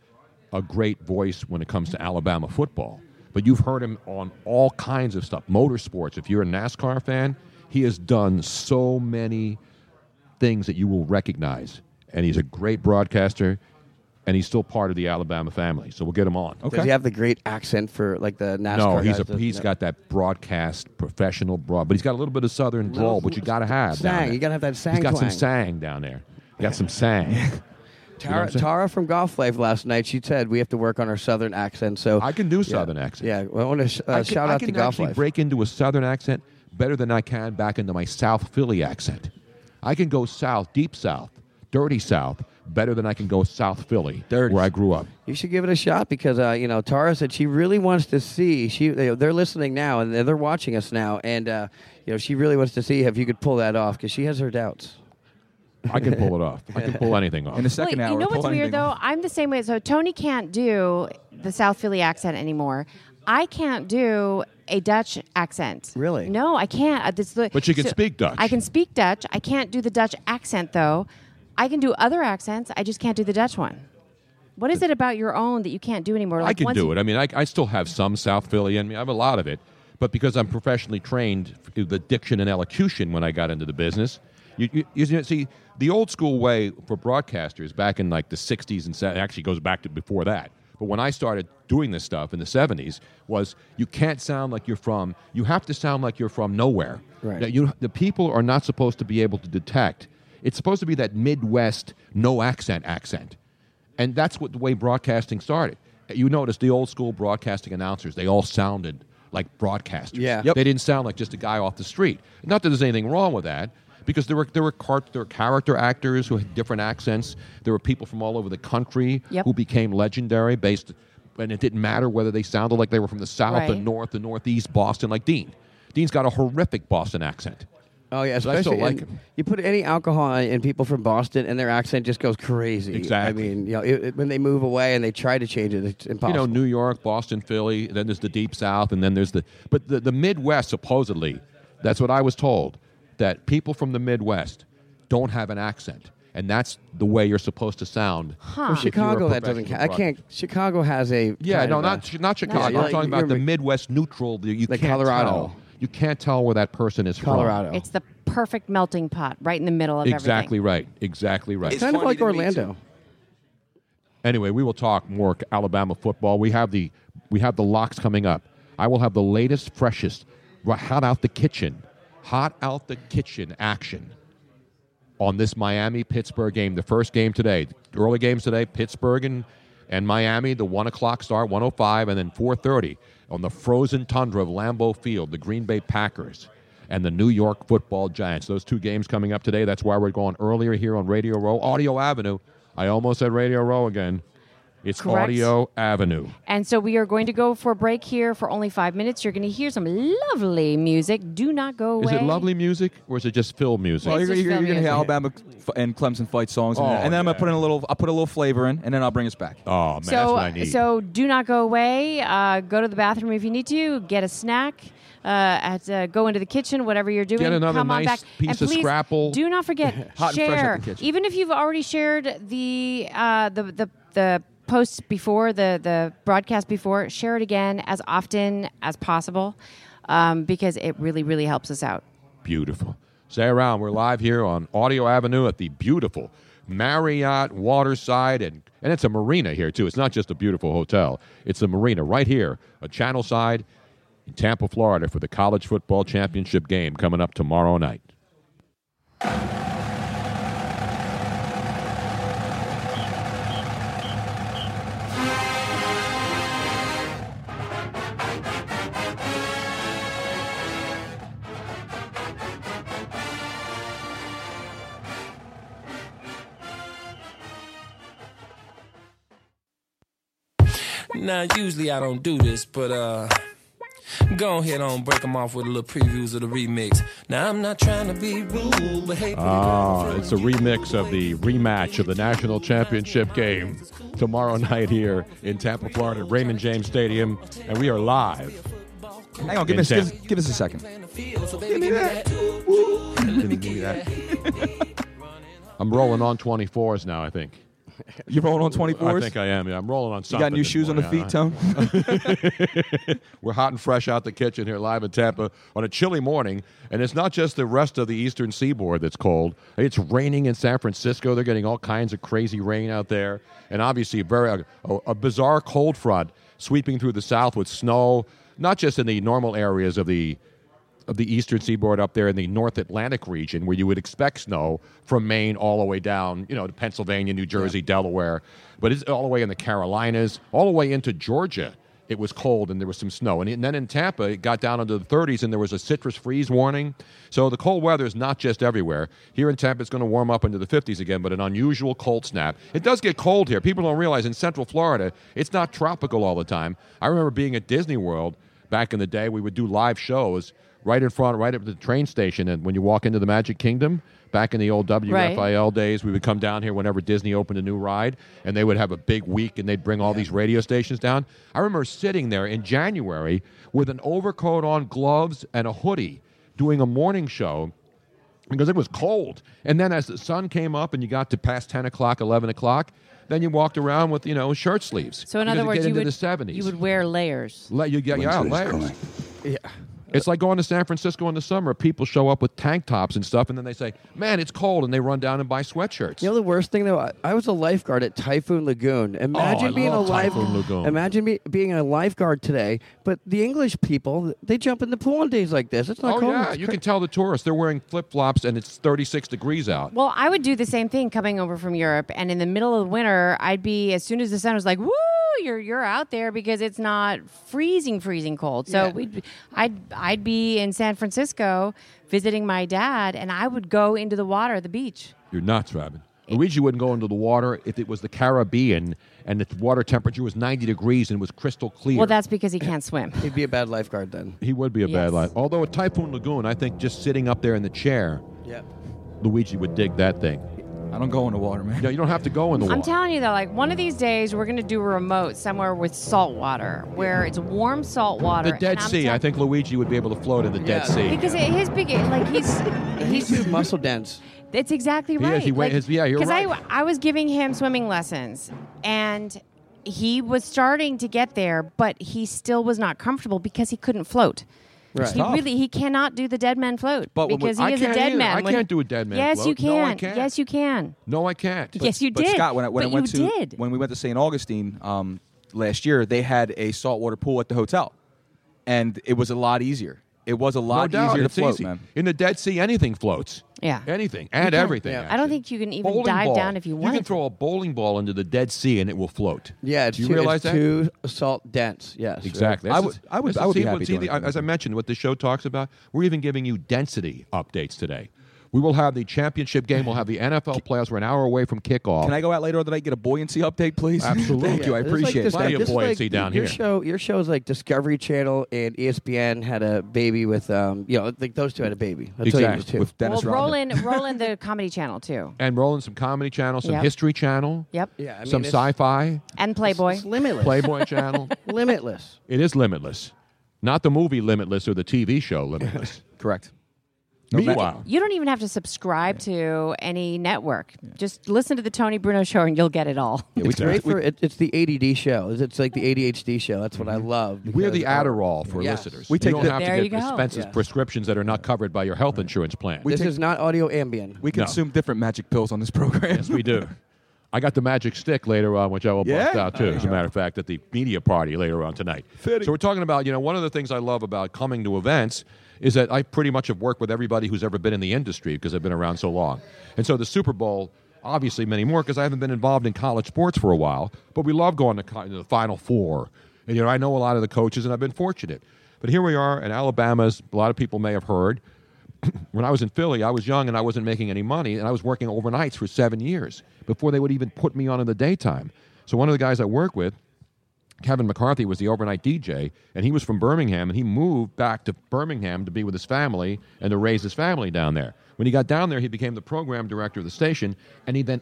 a great voice when it comes to Alabama football, but you've heard him on all kinds of stuff. Motorsports. If you're a NASCAR fan, he has done so many things that you will recognize. And he's a great broadcaster, and he's still part of the Alabama family. So we'll get him on. Does he have the great accent for like the NASCAR? No, he's guys? a, he's No. got that broadcast professional broad, but he's got a little bit of southern Little drawl, which you got to have. down sang. there. You gotta have that sang He's got some sang down there. You got some sang. You know Tara, Tara from Golf Life last night. She said we have to work on our southern accent. So I can do Yeah. southern accent. Yeah, well, I want to sh- uh, I can, shout I out can to Golf actually Life. break into a southern accent better than I can back into my South Philly accent. I can go south, deep south, dirty south, better than I can go South Philly, where I grew up. You should give it a shot because uh, you know Tara said she really wants to see. She they, they're listening now and they're watching us now, and uh, you know she really wants to see if you could pull that off because she has her doubts. I can pull it off. I can pull anything off. In the second well, hour, you know what's weird though? off. I'm the same way. So Tony can't do the South Philly accent anymore. I can't do a Dutch accent. Really? No, I can't. Uh, this- But you can speak Dutch. I can speak Dutch. I can't do the Dutch accent though. I can do other accents. I just can't do the Dutch one. What is it about your own that you can't do anymore? I can do it. I mean, I, I still have some South Philly in me. I have a lot of it. But because I'm professionally trained for the diction and elocution when I got into the business, you, you, you see, the old school way for broadcasters back in like the 60s and 70s, actually goes back to before that. But when I started doing this stuff in the 70s, was you can't sound like you're from, you have to sound like you're from nowhere. Right. Now, you, the people are not supposed to be able to detect. It's supposed to be that Midwest, no accent accent. And that's what the way broadcasting started. You notice the old school broadcasting announcers, they all sounded like broadcasters. Yeah. They didn't sound like just a guy off the street. Not that there's anything wrong with that, because there were there were, car- there were character actors who had different accents. There were people from all over the country Yep. who became legendary based and it didn't matter whether they sounded like they were from the south, the north, the northeast, Boston, like Dean. Dean's got a horrific Boston accent. Oh yeah, But I still especially like him. You put any alcohol in, in people from Boston, and their accent just goes crazy. Exactly. I mean, you know, it, it- when they move away and they try to change it, it's you know, New York, Boston, Philly. Then there's the deep South, and then there's the. But the, the Midwest, supposedly, that's what I was told, that people from the Midwest don't have an accent, and that's the way you're supposed to sound. Huh. Well, if you're a Chicago, that doesn't. professional Ca- I can't. Chicago has a. Yeah, no, not a- not Chicago. Yeah, I'm like talking about the Midwest neutral. You, you Like can't Colorado. tell. You can't tell where that person is from. Colorado. It's the perfect melting pot, right in the middle of from. Exactly everything. right. Exactly right. It's kind of like Orlando. Anyway, we will talk more Alabama football. We have the we have the locks coming up. I will have the latest, freshest, ri- hot out the kitchen, hot out the kitchen action on this Miami Pittsburgh game. The first game today, early games today, Pittsburgh and and Miami. The one o'clock start, one o five, and then four thirty on the frozen tundra of Lambeau Field. The Green Bay Packers and the New York Football Giants. Those two games coming up today. That's why we're going earlier here on Radio Row, Audio Avenue. I almost said Radio Row again. It's Correct. Audio Avenue. And so we are going to go for a break here for only five minutes. You're going to hear some lovely music. Do not go away. Is it lovely music or is it just Phil music? Well, It's you're, just you're, you're gonna hear music. Alabama f- and Clemson fight songs, and, Oh, then, and then I'm gonna yeah. put in a little. I'll put a little flavor in, and then I'll bring us back. Oh man, so, that's what I need. so do not go away. Uh, go to the bathroom if you need to. Get a snack. Uh, at, uh, go into the kitchen, whatever you're doing. Get another come on nice back. piece and of please, Scrapple. Do not forget (laughs) Hot and fresh out share. the kitchen. Even if you've already shared the uh, the the the posts before the the broadcast before, share it again as often as possible um, because it really really helps us out. Beautiful. Stay around. We're live here on Audio Avenue at the beautiful Marriott Waterside, and, and it's a marina here, too. It's not just a beautiful hotel, it's a marina right here, a channel side in Tampa, Florida, for the college football championship game coming up tomorrow night. Now, usually I don't do this, but uh, Go ahead on, break them off with a little previews of the remix. Now, I'm not trying to be rude, but hey, Ah, it's a remix of the rematch of the national championship game tomorrow (laughs) night here in Tampa, Florida, at Raymond James Stadium, and we are live. Hang on, give us, give, give us a second. give me that. Give me that. (laughs) I'm rolling on 24s now, I think. (laughs) You rolling on 24s? I think I am. Yeah, I'm rolling on You got new shoes on the feet, Tom? (laughs) We're hot and fresh out the kitchen here live in Tampa on a chilly morning. And it's not just the rest of the eastern seaboard that's cold. It's raining in San Francisco. They're getting all kinds of crazy rain out there. And obviously, very a, a bizarre cold front sweeping through the south with snow, not just in the normal areas of the of the eastern seaboard up there in the North Atlantic region, where you would expect snow from Maine all the way down, you know, to Pennsylvania, New Jersey, Delaware, but it's all the way in the Carolinas, all the way into Georgia. It was cold and there was some snow, and, then in Tampa it got down into the 30s, and there was a citrus freeze warning. So the cold weather is not just everywhere. Here in Tampa, it's going to warm up into the 50s again, but an unusual cold snap. It does get cold here. People don't realize in Central Florida, it's not tropical all the time. I remember being at Disney World back in the day. We would do live shows right in front, right up at the train station. And when you walk into the Magic Kingdom, back in the old WFIL days, we would come down here whenever Disney opened a new ride, and they would have a big week, and they'd bring all these radio stations down. I remember sitting there in January with an overcoat on, gloves, and a hoodie, doing a morning show because it was cold. And then as the sun came up and you got to past 10 o'clock, 11 o'clock, then you walked around with, you know, shirt sleeves. So in other words, you would the 70s. you would wear layers. Le- you get yeah, layers. Yeah. It's like going to San Francisco in the summer. People show up with tank tops and stuff, and then they say, "Man, it's cold," and they run down and buy sweatshirts. You know the worst thing though, I, I was a lifeguard at Typhoon Lagoon. Oh, imagine Oh, I being love a life, Typhoon Lagoon. imagine me, being a lifeguard today. But the English people, they jump in the pool on days like this. It's not oh cold. yeah, It's you can tell the tourists they're wearing flip flops, and it's 36 degrees out. Well, I would do the same thing coming over from Europe, and in the middle of winter, I'd be as soon as the sun was like, "Woo, you're you're out there," because it's not freezing, freezing cold. So Yeah. we'd, I'd I'd be in San Francisco visiting my dad, and I would go into the water at the beach. You're nuts, Robin. Luigi wouldn't go into the water if it was the Caribbean and the water temperature was 90 degrees and it was crystal clear. Well, that's because he can't swim. (laughs) He'd be a bad lifeguard then. he would be a bad lifeguard. Although at Typhoon Lagoon, I think just sitting up there in the chair, Yeah. Luigi would dig that thing. I don't go in the water, man. No, you don't have to go in the water. I'm telling you though, like one of these days, we're gonna do a remote somewhere with salt water, where it's warm salt water. the Dead and I'm Sea. tell- I think Luigi would be able to float in the Dead Sea. because it- his big like he's (laughs) He's he's too muscle dense. It's exactly right. is. He wa- his- yeah, you're Because right. I, I was giving him swimming lessons, and he was starting to get there, but he still was not comfortable because he couldn't float. Right. He really he cannot do the dead man float But when we- because he I is a dead either. man. I When- can't do a dead man Yes, float. you can. No, I can't. Yes, you can. No, I can't. yes, you but did. Scott, when I, when but I went to did. when we went to St. Augustine um, last year, they had a saltwater pool at the hotel, and it was a lot easier. It was a lot no easier to it's float, easy. man. In the Dead Sea, anything floats. Yeah. Anything and everything. Yeah. I don't think you can even Bowling dive ball. down if you want. You can throw a bowling ball into the Dead Sea and it will float. Yeah, it's Do you too, realize it's that? too salt dense. Yes. Exactly. I That's- would- I would- that's- I would be happy see doing the- it. as I mentioned, what the show talks about. We're even giving you density updates today. We will have the championship game. We'll have the NFL playoffs. We're an hour away from kickoff. Can I go out later tonight and get a buoyancy update, please? Absolutely. Thank you. I It's like appreciate it. Plenty of buoyancy like down your here. Show, your shows like Discovery Channel and ESPN had a baby with, um, you know, like those two had a baby. That's all you Exactly. need to. With Dennis well, Rodman. Roland, Roland, the comedy channel too, (laughs) and rolling some comedy channel, some Yep. history channel, Yep. yeah, I mean, some sci-fi, and Playboy. It's limitless. Playboy channel. (laughs) limitless. It is limitless, not the movie Limitless or the TV show Limitless. (laughs) Correct. No, Meanwhile, You don't even have to subscribe to any network. Just listen to the Tony Bruno show, and you'll get it all. Yeah, we It's can- great we- for it, it's the ADD show. It's, it's like the ADHD show. That's what I mm-hmm. love. we're the Adderall for Yes. listeners. We you take don't the- have There to you get go. expensive Yes. prescriptions that are not covered by your health insurance plan. This is not audio ambient. We No. consume different magic pills on this program. yes, we do. I got the magic stick later on, which I will bust Yeah? out too. As a matter of fact, at the media party later on tonight. Fitting. So we're talking about, you know, one of the things I love about coming to events is that I pretty much have worked with everybody who's ever been in the industry because I've been around so long. And so the Super Bowl, obviously many more because I haven't been involved in college sports for a while, but we love going to the Final Four. And you know, I know a lot of the coaches, and I've been fortunate. But here we are in Alabama's. A lot of people may have heard (clears throat) when I was in Philly, I was young and I wasn't making any money, and I was working overnights for seven years before they would even put me on in the daytime. So one of the guys I work with Kevin McCarthy was the overnight DJ, and he was from Birmingham, and he moved back to Birmingham to be with his family and to raise his family down there. When he got down there, he became the program director of the station, and he then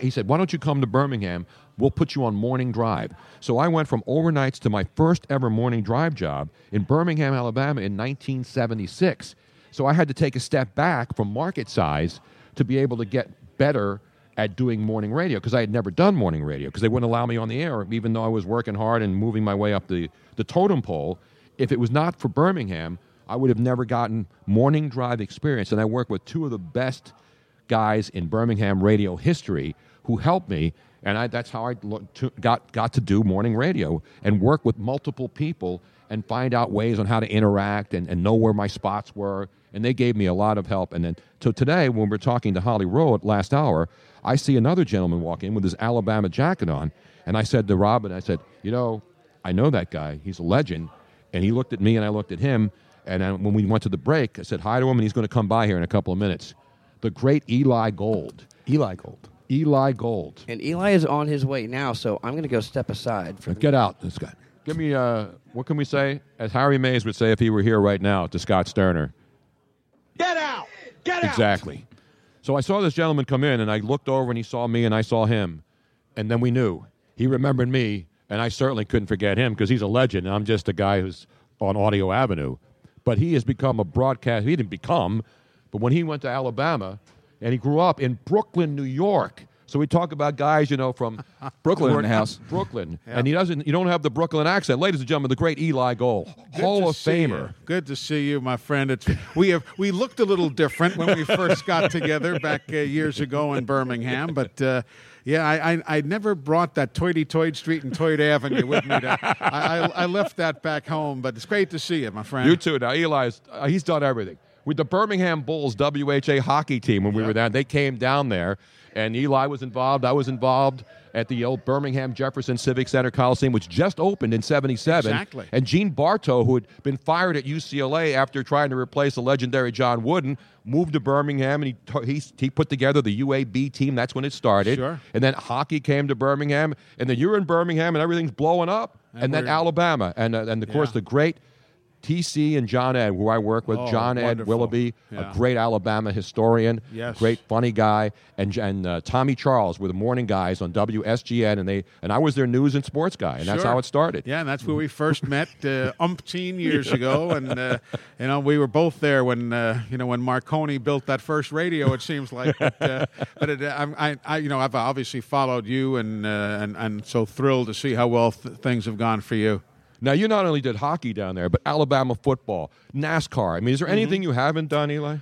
he said, "Why don't you come to Birmingham? We'll put you on morning drive." So I went from overnights to my first ever morning drive job in Birmingham, Alabama, in 1976. So I had to take a step back from market size to be able to get better at doing morning radio because I had never done morning radio because they wouldn't allow me on the air, even though I was working hard and moving my way up the, the totem pole. If it was not for Birmingham, I would have never gotten morning drive experience. And I work with two of the best guys in Birmingham radio history who helped me. And I, that's how I to, got, got to do morning radio and work with multiple people and find out ways on how to interact and, and know where my spots were. And they gave me a lot of help. And then, so today, when we're talking to Holly Rowe last hour, I see another gentleman walk in with his Alabama jacket on. And I said to Robin, I said, you know, I know that guy. He's a legend. And he looked at me and I looked at him. And then when we went to the break, I said hi to him and he's going to come by here in a couple of minutes. The great Eli Gold. Eli Gold. Eli Gold. And Eli is on his way now, so I'm going to go step aside. For Get out, this guy. Give me, uh, what can we say? As Harry Mays would say if he were here right now to Scott Sterner. Get out! Get out! Exactly. So I saw this gentleman come in, and I looked over, and he saw me, and I saw him, and then we knew he remembered me, and I certainly couldn't forget him because he's a legend. And I'm just a guy who's on Audio Avenue, but he has become a broadcast. He didn't become, but when he went to Alabama, and he grew up in Brooklyn, New York. So we talk about guys, you know, from (laughs) Brooklyn the house. Brooklyn, and he doesn't. You don't have the Brooklyn accent, ladies and gentlemen. The great Eli Gold, Good Hall of Famer. you. Good to see you, my friend. It's, we have we looked a little different when we (laughs) first got together back uh, years ago in Birmingham, but uh, yeah, I, I I never brought that toity-toid street and Toyd Avenue with me. To, I, I I left that back home, but it's great to see you, my friend. You too. Now Eli's uh, he's done everything with the Birmingham Bulls WHA hockey team when we were there. They came down there, and Eli was involved. I was involved at the old Birmingham Jefferson Civic Center Coliseum, which just opened in '77. Exactly. And Gene Bartow, who had been fired at UCLA after trying to replace the legendary John Wooden, moved to Birmingham, and he he, he put together the UAB team. That's when it started. Sure. And then hockey came to Birmingham, and then you're in Birmingham, and everything's blowing up. And And, then Alabama, and uh, and of course Yeah. the great TC and John Ed, who I work with. Oh, John Ed wonderful. Willoughby, Yeah. a great Alabama historian, Yes. great funny guy, and and uh, Tommy Charles were the morning guys on WSGN, and they and I was their news and sports guy, and that's how it started. Yeah, and that's where we first met uh, umpteen years ago, and uh, you know we were both there when uh, you know when Marconi built that first radio. It seems like, but, uh, but it, I, I, you know, I've obviously followed you, and uh, and and so thrilled to see how well th- things have gone for you. Now you not only did hockey down there, but Alabama football, NASCAR. I mean, is Mm-hmm. there anything you haven't done, Eli?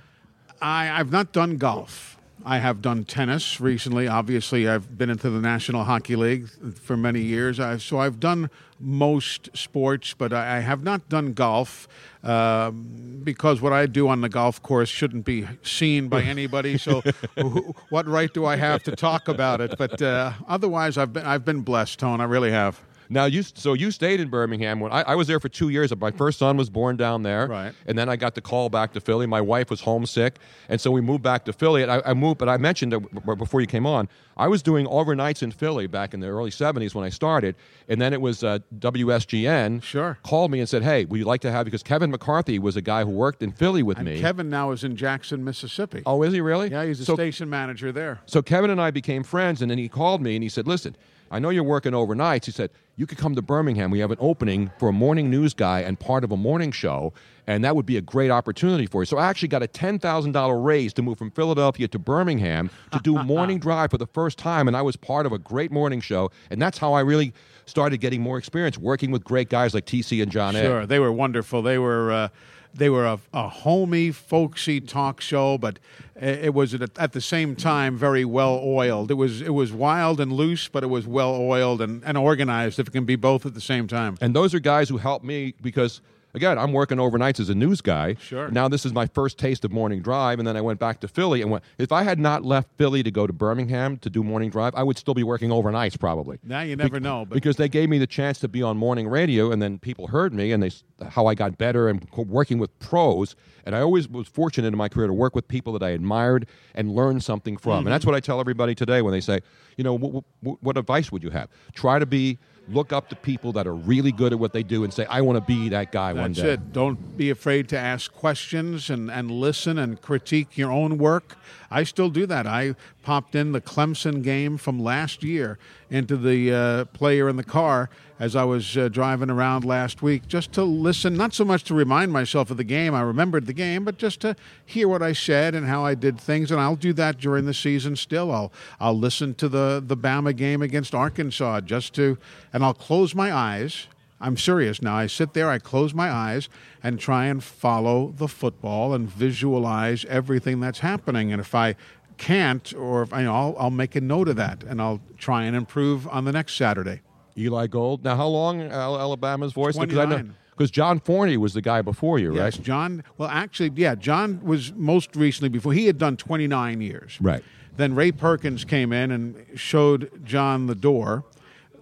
I, I've not done golf. I have done tennis recently. Obviously, I've been into the National Hockey League for many years. I, so I've done most sports, but I, I have not done golf um, because what I do on the golf course shouldn't be seen by anybody. So, (laughs) wh- what right do I have to talk about it? But uh, otherwise, I've been I've been blessed, Tone. I really have. Now you so you stayed in Birmingham when I, I was there for two years. My first son was born down there, Right. And then I got the call back to Philly. My wife was homesick, and so we moved back to Philly. And I, I moved, but I mentioned that before you came on, I was doing overnights in Philly back in the early '70s when I started, and then it was uh, WSGN. Sure. Called me and said, "Hey, would you like to have?" Because Kevin McCarthy was a guy who worked in Philly with And me. Kevin now is in Jackson, Mississippi. oh, is he really? Yeah, he's a So- station manager there. so Kevin and I became friends, and then he called me and he said, "Listen, I know you're working overnights." He said, "You could come to Birmingham. We have an opening for a morning news guy and part of a morning show, and that would be a great opportunity for you." So I actually got a ten thousand dollar raise to move from Philadelphia to Birmingham to do (laughs) morning drive for the first time, and I was part of a great morning show, and that's how I really started getting more experience working with great guys like TC and John Ed. Sure, they were wonderful. They were uh, they were a, a homey, folksy talk show, but it was at, at the same time very well oiled. It was it was wild and loose, but it was well oiled and, and organized. If it can be both at the same time. And those are guys who helped me because, again, I'm working overnights as a news guy. Sure. Now this is my first taste of morning drive, and then I went back to Philly. And went, if I had not left Philly to go to Birmingham to do morning drive, I would still be working overnights probably. Now you never know, but because they gave me the chance to be on morning radio, and then people heard me, and they s- how I got better and co- working with pros. And I always was fortunate in my career to work with people that I admired and learn something from. And mm-hmm. that's what I tell everybody today when they say, you know, w- w- what advice would you have? Try to be look up to people that are really good at what they do and say, I want to be that guy one That's day. it. Don't be afraid to ask questions and, and listen and critique your own work. I still do that. I popped in the Clemson game from last year into the uh, player in the car as I was uh, driving around last week just to listen, not so much to remind myself of the game, I remembered the game, but just to hear what I said and how I did things. And I'll do that during the season still. I'll, I'll listen to the, the Bama game against Arkansas just to, and I'll close my eyes. I'm serious now. I sit there, I close my eyes, and try and follow the football and visualize everything that's happening. And if I can't, or if I, you know, I'll, I'll make a note of that, and I'll try and improve on the next Saturday. Eli Gold. Now, how long Alabama's voice? Because I know because John Forney was the guy before you, Yes, right? John. Well, actually, yeah, John was most recently before he had done 29 years. Right. Then Ray Perkins came in and showed John the door.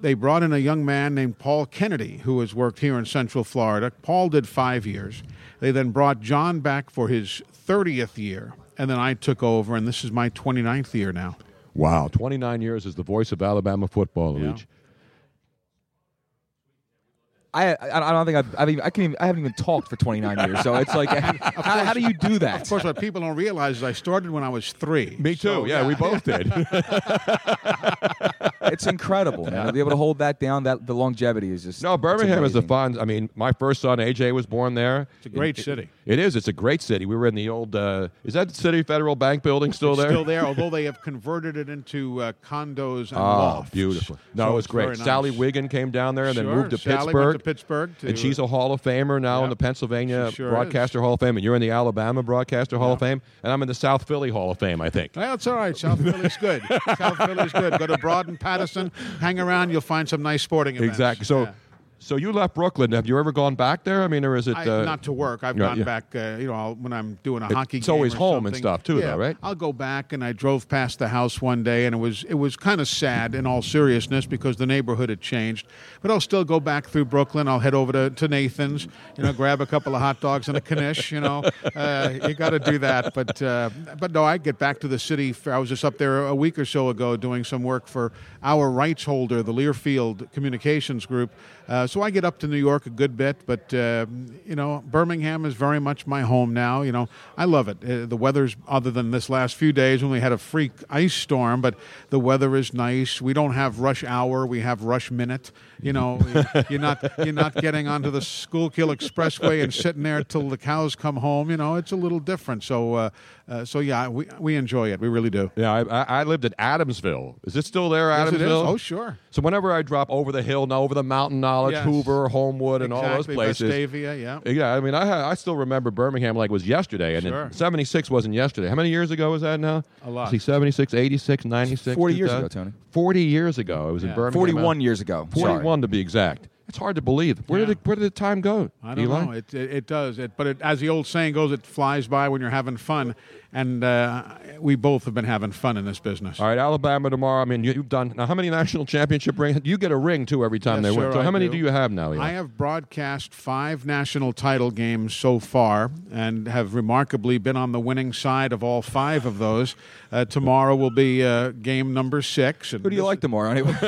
They brought in a young man named Paul Kennedy, who has worked here in Central Florida. Paul did five years. They then brought John back for his 30th year, and then I took over, and this is my 29th year now. Wow, 29 years as the voice of Alabama football, Luigi. I, I I don't think I've, I've even, I can even, I haven't even talked for 29 years. So it's like, (laughs) how, how do you do that? Of course, what people don't realize is I started when I was three. Me too. So, yeah, we both did. (laughs) it's incredible, man. To be able to hold that down, that the longevity is just No, Birmingham is a fun. I mean, my first son AJ was born there. It's a great city. It is. It's a great city. We were in the old. Uh, is that City Federal Bank building still It's there? Still there, although they have converted it into uh, condos and Oh, lofts. beautiful! No, So it was great. nice. Sally Wiggin came down there and then moved to Sally went Pittsburgh. to Pittsburgh to- and she's a Hall of Famer now in the Pennsylvania sure Broadcaster Hall of Fame, and you're in the Alabama Broadcaster Hall of Fame, and I'm in the South Philly Hall of Fame. I think. Well, it's all right. South Philly's good. (laughs) South Philly's good. Go to Broad and Patterson, hang around, you'll find some nice sporting events. Exactly. So, Yeah. So you left Brooklyn. Have you ever gone back there? I mean, or is it I, uh, not to work. I've yeah, gone yeah. back, uh, you know, I'll, when I'm doing a It- hockey it's always home and stuff, too, though, right? I'll go back, and I drove past the house one day, and it was it was kind of sad in all seriousness because the neighborhood had changed. But I'll still go back through Brooklyn. I'll head over to, to Nathan's, you know, grab a couple of hot dogs and a knish. You know, uh, you got to do that. But uh, but no, I get back to the city. I was just up there a week or so ago doing some work for our rights holder, the Learfield Communications Group. So I get up to New York a good bit, but uh, you know, Birmingham is very much my home now. You know, I love it. Uh, the weather's other than this last few days when we had a freak ice storm, but the weather is nice. We don't have rush hour; we have rush minute you know, (laughs) you're not you're not getting onto the Schuylkill Expressway and sitting there till the cows come home. You know, it's a little different. So, uh, uh, so yeah, we we enjoy it. We really do. Yeah, I, I lived at Adamsville. Is it still there, Adamsville? Yes, oh, sure. So whenever I drop over the hill, now over the mountain, knowledge, yes. Hoover, Homewood, and exactly. all those places, Vestavia, yeah, yeah. I mean, I I still remember Birmingham like it was yesterday, and sure. seventy six wasn't yesterday. How many years ago was that now? A lot. See, 76, 86, 96. 40 years ago, Tony. 40 years ago. It was yeah. in Birmingham. 41 years ago. 41 one to be exact. It's hard to believe. Where, yeah. did, it, where did the time go? I don't Eli? know. It, it, it, does. It, but it, as the old saying goes, it flies by when you're having fun. And uh, we both have been having fun in this business. All right, Alabama tomorrow. I mean, you, have done. Now, how many national championship rings? You get a ring, too, every time yes, they sir, win. So, I how many do. do. you have now? Eli? I have broadcast five national title games so far and have remarkably been on the winning side of all five of those. Uh, tomorrow will be uh, game number six. And Who do you like tomorrow anyway? (laughs)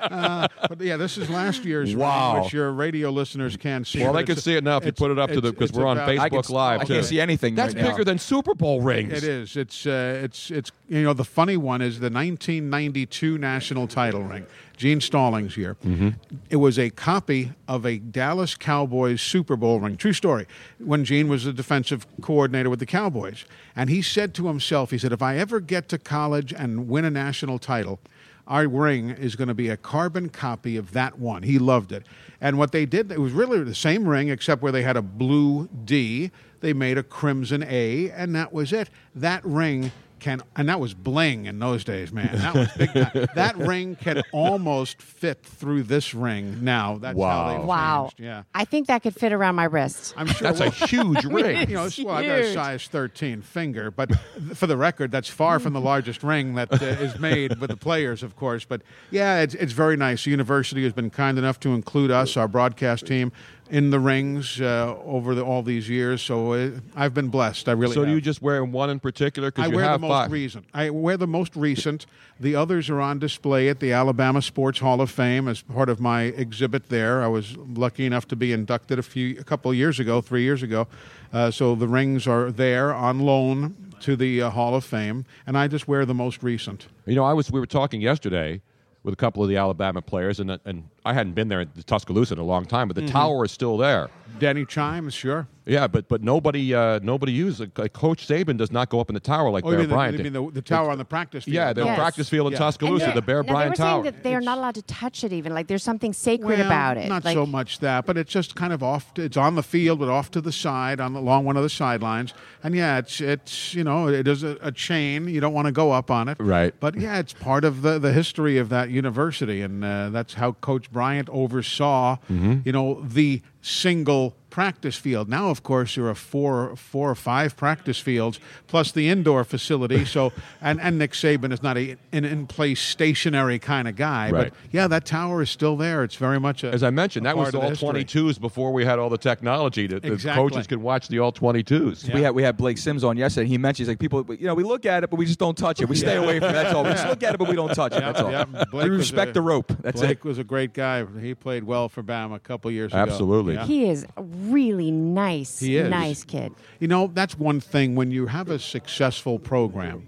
uh, but yeah, this is last year's Wow. ring, which your radio listeners can't see. well, but they can it's- see it now if you it's- put it up to the it's- because it's we're on about- Facebook Live. I too. can't see anything That's right now. bigger than Super Bowl rings. It is. It's uh, it's it's you know the funny one is the 1992 national title ring, Gene Stallings year. Mm-hmm. It was a copy of a Dallas Cowboys Super Bowl ring. True story. When Gene was the defensive coordinator with the Cowboys, and he said to himself, he said, "If I ever get to college and win a national title." Our ring is going to be a carbon copy of that one. He loved it. And what they did, it was really the same ring, except where they had a blue D, they made a crimson A, and that was it. That ring can, and that was bling in those days, man. That was big. time. (laughs) that ring can almost fit through this ring now. That's how they Wow. changed. Yeah. I think that could fit around my wrist. I'm sure That's a huge (laughs) ring. You know, It's well, I got a size 13 finger, but for the record, that's far from the largest ring that uh, is made with the players, of course. But yeah, it's, it's very nice. The university has been kind enough to include us, our broadcast team, in the rings uh, over the, all these years. So uh, I've been blessed. I really. so do have. you just wear one in particular? I Because you wear have the most five. recent. I wear the most recent. The others are on display at the Alabama Sports Hall of Fame as part of my exhibit there. I was lucky enough to be inducted a few, a couple of years ago, three years ago. Uh, so the rings are there on loan to the uh, Hall of Fame, and I just wear the most recent. You know, I was. We were talking yesterday with a couple of the Alabama players, and and I hadn't been there at Tuscaloosa in a long time, but the Mhm. tower is still there. Denny Chimes, sure. Yeah, but but nobody uh, nobody uses like Coach Saban does not go up in the tower like Oh, you Bear mean, the, Bryant you did. mean the, the tower on the practice field? Yeah, the Yes. practice field in Yeah. Tuscaloosa, And the Bear now, Bryant they were Tower. saying that they are not allowed to touch it even. Like there's something sacred Well, about it. Not like, so much that, but it's just kind of off. To, it's on the field, but off to the side, on the, along one of the sidelines. And yeah, it's it's you know it is a, a chain. You don't want to go up on it, Right. But yeah, it's part of the the history of that university, and uh, that's how Coach Bryant oversaw Mhm. you know the single practice field. Now, of course, there are four, four or five practice fields plus the indoor facility. So, (laughs) and, and Nick Saban is not a, an in place stationary kind of guy, Right. but yeah, that tower is still there. It's very much a, As I mentioned, a that was part of all the history. 22s before we had all the technology that the Exactly. coaches could watch the all 22s. We had we had Blake Sims on yesterday. He mentioned he's like people, you know, we look at it, but we just don't touch it. We stay away from it. That's all. We just (laughs) look at it, but we don't touch it. Yeah, That's all. yeah. We respect a- the rope. That's Blake it. was a great guy. He played well for Bama a couple years ago. Absolutely. Yeah. he is a really nice, nice kid. You know, that's one thing when you have a successful program,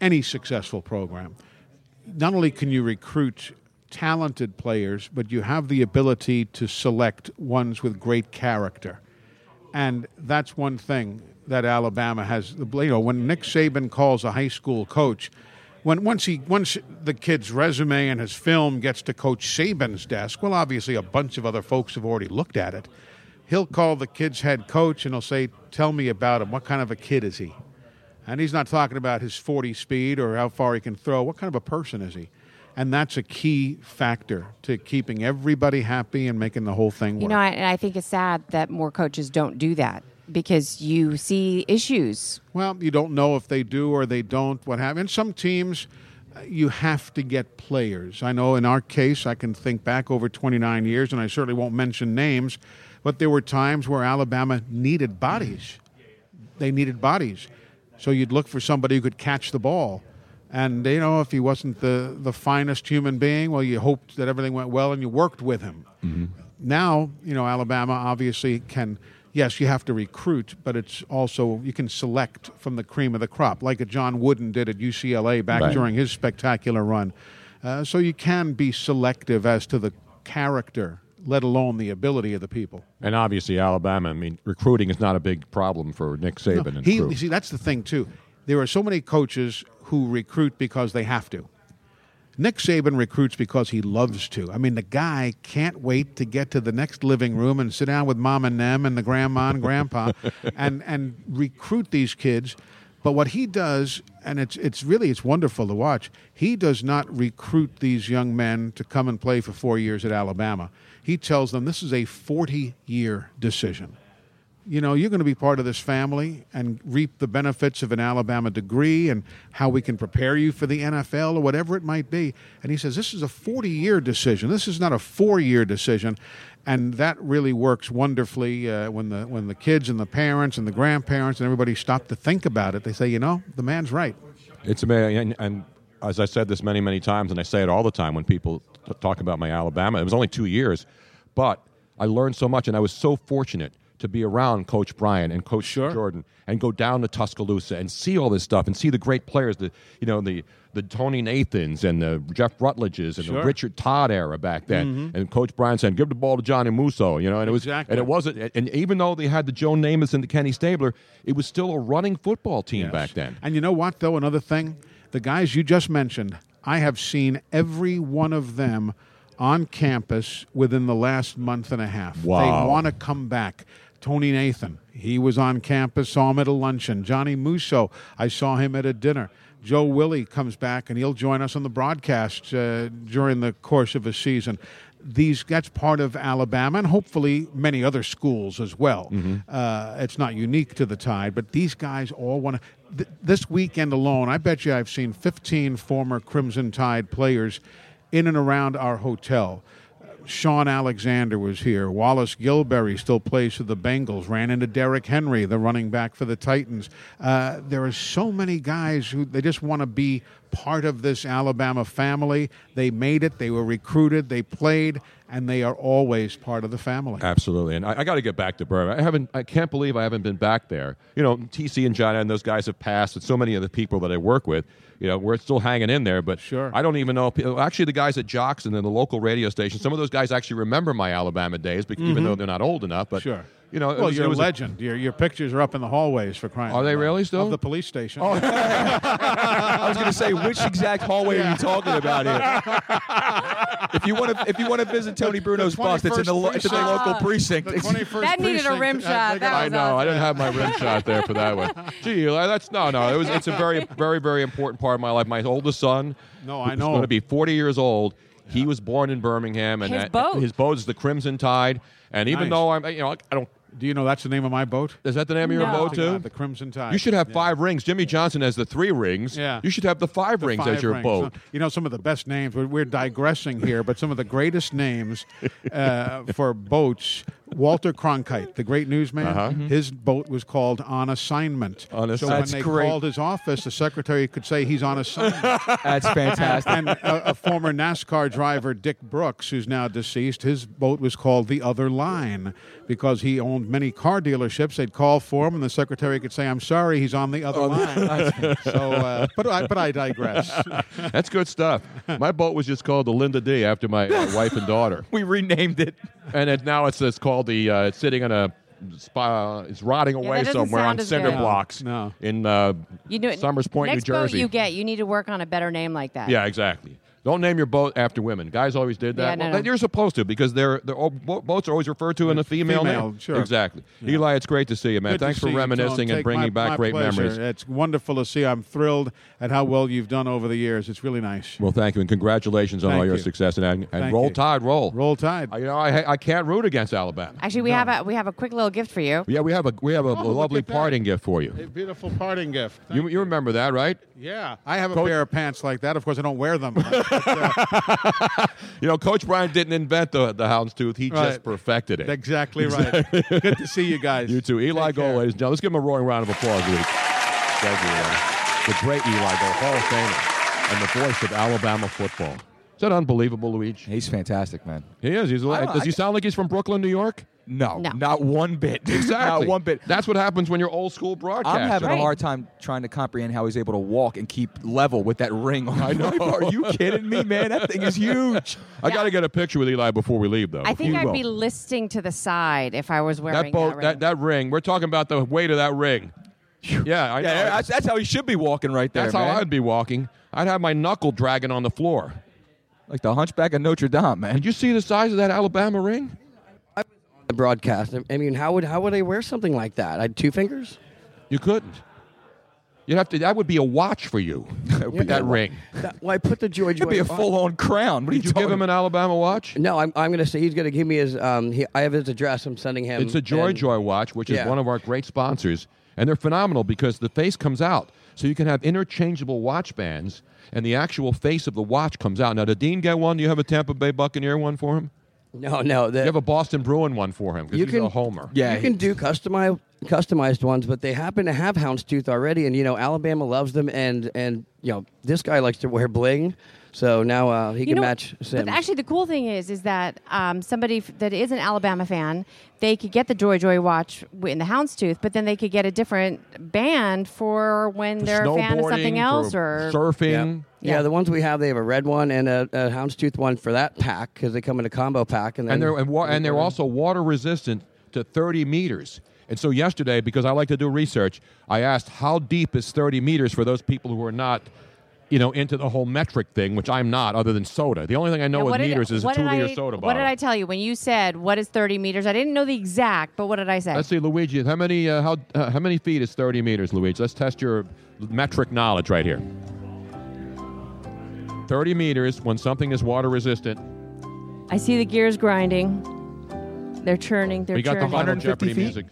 any successful program, not only can you recruit talented players, but you have the ability to select ones with great character. And that's one thing that Alabama has. You know, when Nick Saban calls a high school coach, when once he once the kid's resume and his film gets to Coach Saban's desk, well, obviously a bunch of other folks have already looked at it. He'll call the kid's head coach and he'll say, "Tell me about him. What kind of a kid is he?" And he's not talking about his 40 speed or how far he can throw. What kind of a person is he? And that's a key factor to keeping everybody happy and making the whole thing work. You know, I, and I think it's sad that more coaches don't do that because you see issues. Well, you don't know if they do or they don't. What have in some teams, uh, you have to get players. I know in our case, I can think back over 29 years, and I certainly won't mention names, but there were times where Alabama needed bodies. They needed bodies, so you'd look for somebody who could catch the ball. And you know, if he wasn't the the finest human being, well, you hoped that everything went well, and you worked with him now, you know, Alabama obviously can. Yes, you have to recruit, but it's also you can select from the cream of the crop, like a John Wooden did at UCLA back Right. during his spectacular run. Uh, so you can be selective as to the character, let alone the ability of the people. And obviously, Alabama, I mean, recruiting is not a big problem for Nick Saban No, and he, crew. you see, that's the thing too. There are so many coaches who recruit because they have to. Nick Saban recruits because he loves to. I mean, the guy can't wait to get to the next living room and sit down with mom and them and the grandma and grandpa (laughs) and and recruit these kids. But what he does, and it's it's really it's wonderful to watch. He does not recruit these young men to come and play for four years at Alabama. He tells them this is a forty-year decision you know, you're going to be part of this family and reap the benefits of an Alabama degree and how we can prepare you for the NFL or whatever it might be. And he says, this is a 40 year decision. This is not a four year decision. And that really works wonderfully uh, when, the, when the kids and the parents and the grandparents and everybody stop to think about it. They say, you know, the man's right. It's amazing. And, and as I said this many, many times, and I say it all the time when people talk about my Alabama, it was only two years, but I learned so much, and I was so fortunate to be around Coach Bryant and Coach Jordan and go down to Tuscaloosa and see all this stuff and see the great players, the you know the the Tony Nathans and the Jeff Rutledges and Sure. the Richard Todd era back then, Mhm. and Coach Bryant saying, "Give the ball to Johnny Musso," you know, and it was Exactly. and it wasn't, and even though they had the Joe Namath and the Kenny Stabler, it was still a running football team Yes. back then. And you know what, though? Another thing, the guys you just mentioned, I have seen every one of them on campus within the last month and a half. Wow. They want to come back. Tony Nathan, he was on campus, saw him at a luncheon. Johnny Musso, I saw him at a dinner. Joe Willie comes back and he'll join us on the broadcast uh, during the course of a season. These that's part of Alabama and hopefully many other schools as well. Uh, it's not unique to the Tide, but these guys all want to. Th- this weekend alone, I bet you I've seen 15 former Crimson Tide players in and around our hotel. Shaun Alexander was here. Wallace Gilberry still plays for the Bengals. Ran into Derrick Henry, the running back for the Titans. Uh, there are so many guys who they just want to be part of this Alabama family. They made it. They were recruited. They played, and they are always part of the family. Absolutely, and I, I got to get back to Burma. I haven't. I can't believe I haven't been back there. You know, TC and John and those guys have passed, and so many of the people that I work with. You know, we're still hanging in there, but sure. I don't even know. Actually, the guys at JOX and then the local radio station, some of those guys actually remember my Alabama days, because, even Mhm. though they're not old enough. But Sure. You know, well, was- you're a was legend. your, your pictures are up in the hallways for crying. Are they really still? Of the police station. Oh, (laughs) I was going to say, which exact hallway are you talking about here? if you want to, if you want to visit Tony Bruno's bust, it's in the, lo- it's in the local precinct. The 21st That needed a precinct. rim shot. That I know. I didn't have my rim shot there for that one. (laughs) Gee, that's no, no. It was. It's a very, very, very important part of my life. My oldest son. No, I who's know. going to be 40 years old. He was born in Birmingham, and His that- boat. his boat is the Crimson Tide. And even Nice. though I'm, you know, I don't. Do you know that's the name of my boat? Is that the name of your No. boat too? The Crimson Tide. You should have Yeah. five rings. Jimmy Johnson has the three rings. Yeah. You should have the five The rings five as your rings. boat. You know, some of the best names, we're, we're digressing here, but some of the greatest names (laughs) uh, for boats. Walter Cronkite, the great newsman, Uh-huh. his boat was called On Assignment. On so Assi- when they great. called his office, the secretary could say he's on assignment. (laughs) That's fantastic. and a, a former NASCAR driver, Dick Brooks, who's now deceased, his boat was called the Other Line because he owned many car dealerships. They'd call for him, and the secretary could say, "I'm sorry, he's on the other line." (laughs) so, uh, but I, but I digress. (laughs) That's good stuff. My boat was just called the Linda D after my uh, wife and daughter, we renamed it. and it, now it's it's called the. Uh, it's sitting on a. Spa, it's rotting Yeah, away that doesn't somewhere on sound as cinder good. blocks No. in uh, You do it. Somers Point, Next New Jersey. boat you get, you need to work on a better name like that. Yeah, exactly. Don't name your boat after women. Guys always did that. Yeah, no, well, no. You're supposed to because they're, they're oh, all, boats are always referred to in a female, Female, name. sure. Exactly. Eli, it's great to see you, man. Good Thanks for reminiscing and bringing my- back my great pleasure. memories. It's wonderful to see. I'm thrilled at how well you've done over the years. It's really nice. Well, thank you, and congratulations on Thank all your you. success. And, and Thank roll you. tide, roll. Roll Tide. I, you know, I, I can't root against Alabama. Actually, we have a we have a quick little gift for you. Yeah, we have a we have a, Oh, a lovely parting gift for you. A beautiful parting gift. You, you remember that, right? Yeah, I have a Coach- pair of pants like that. Of course, I don't wear them. (laughs) But, (laughs) uh, You know, Coach Bryant didn't invent the, the houndstooth; he just perfected it. exactly (laughs) right. Good to see you guys. You too, Eli Take Gold, care. ladies and gentlemen. Let's give him a roaring round of applause, Luke. Thank you, Eli. The great Eli Gold, Hall of Famer, and the voice of Alabama football. Is that unbelievable, Luigi? He's fantastic, man. He is. He's. I Does he sound like he's from Brooklyn, New York? No, No. not one bit. (laughs) Exactly. not one bit. That's what happens when you're old school broadcaster. I'm having Right. a hard time trying to comprehend how he's able to walk and keep level with that ring on. I know. Are you kidding me, man? That thing is huge. (laughs) I got to get a picture with Eli before we leave, though. I think You I'd will. be listing to the side if I was wearing that boat, ring. that, that ring. We're talking about the weight of that ring. Yeah, I know. Yeah, that's, that's how he should be walking right there. That's man. how I'd be walking. I'd have my knuckle dragging on the floor. Like the Hunchback of Notre Dame, man. Did you see the size of that Alabama ring? The broadcast. I mean, how would how would I wear something like that? I had two fingers. You couldn't. You'd have to. That would be a watch for you. (laughs) that ring. (laughs) That, well, I put the George. (laughs) It'd be a full-on crown. What are you Did you give him an Alabama watch? No, I'm, I'm going to say he's going to give me his. Um, he, I have his address. I'm sending him. It's a Joy and- Joy watch, which is one of our great sponsors, and they're phenomenal because the face comes out, so you can have interchangeable watch bands, and the actual face of the watch comes out. Now, did Dean get one? Do you have a Tampa Bay Buccaneer one for him? No, no. The, You have a Boston Bruin one for him because he's can- a homer. Yeah, you can do customized customized ones, but they happen to have houndstooth already, and you know Alabama loves them, and and you know this guy likes to wear bling, so now uh, he You can know, match Sims. But actually, the cool thing is, is that um, somebody f- that is an Alabama fan, they could get the Joy Joy watch w- in the Houndstooth, but then they could get a different band for when they're a fan of something else or surfing. yeah. the ones we have, they have a red one and a, a houndstooth one for that pack because they come in a combo pack, and then and they're and, wa- and they're also water resistant to 30 meters. And so yesterday, because I like to do research, I asked how deep is 30 meters for those people who are not, you know, into the whole metric thing, which I'm not, other than soda. The only thing I know Now, with did- meters is a what did two-liter I- soda bottle. What did I tell you when you said what is 30 meters? I didn't know the exact, but what did I say? Let's see, Luigi. How many uh, how uh, how many feet is 30 meters, Luigi? Let's test your metric knowledge right here. 30 meters when something is water resistant. I see the gears grinding. They're churning. Oh. They're We got the churning. Final Jeopardy music.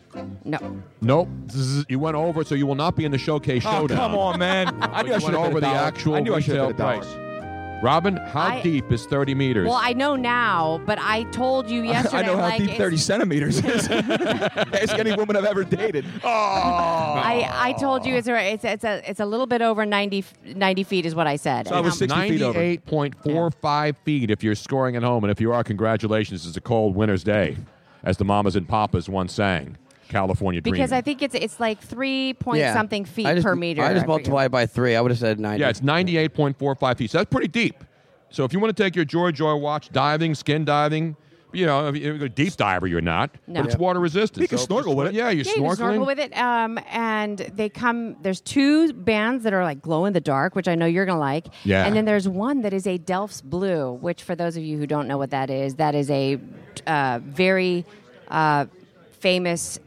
No. Nope. Zzz, You went over, so you will not be in the showcase Oh, showdown. come on, man. (laughs) I But knew I you should went have over the actual I knew I should retail have bet a price. Robin, how I- deep is 30 meters? Well, I know now, but I told you (laughs) yesterday. I know how like, deep 30 centimeters is. (laughs) Ask any woman I've ever dated. Oh. I, I told you it's a, it's, it's a it's a little bit over 90, 90 feet is what I said. So I was And I'm- 60 feet over. 98.45 feet if you're scoring at home. And if you are, congratulations. It's a cold winter's day, as the mamas and papas once sang. California Dreaming. because I think it's it's like three point Yeah. something feet I just, per meter. I just forget. multiply it by three. I would have said 90. Yeah, it's 98.45 feet. So that's pretty deep. So if you want to take your Joy Joy watch diving, skin diving, you know, if you're a deep diver, you're not. No. But it's water resistant. You can So snorkel with it. Yeah, you're Yeah, you can snorkel with it. Um, and they come. There's two bands that are like glow in the dark, which I know you're gonna like. Yeah. And then there's one that is a Delft's Blue, which for those of you who don't know what that is, that is a uh, very uh, famous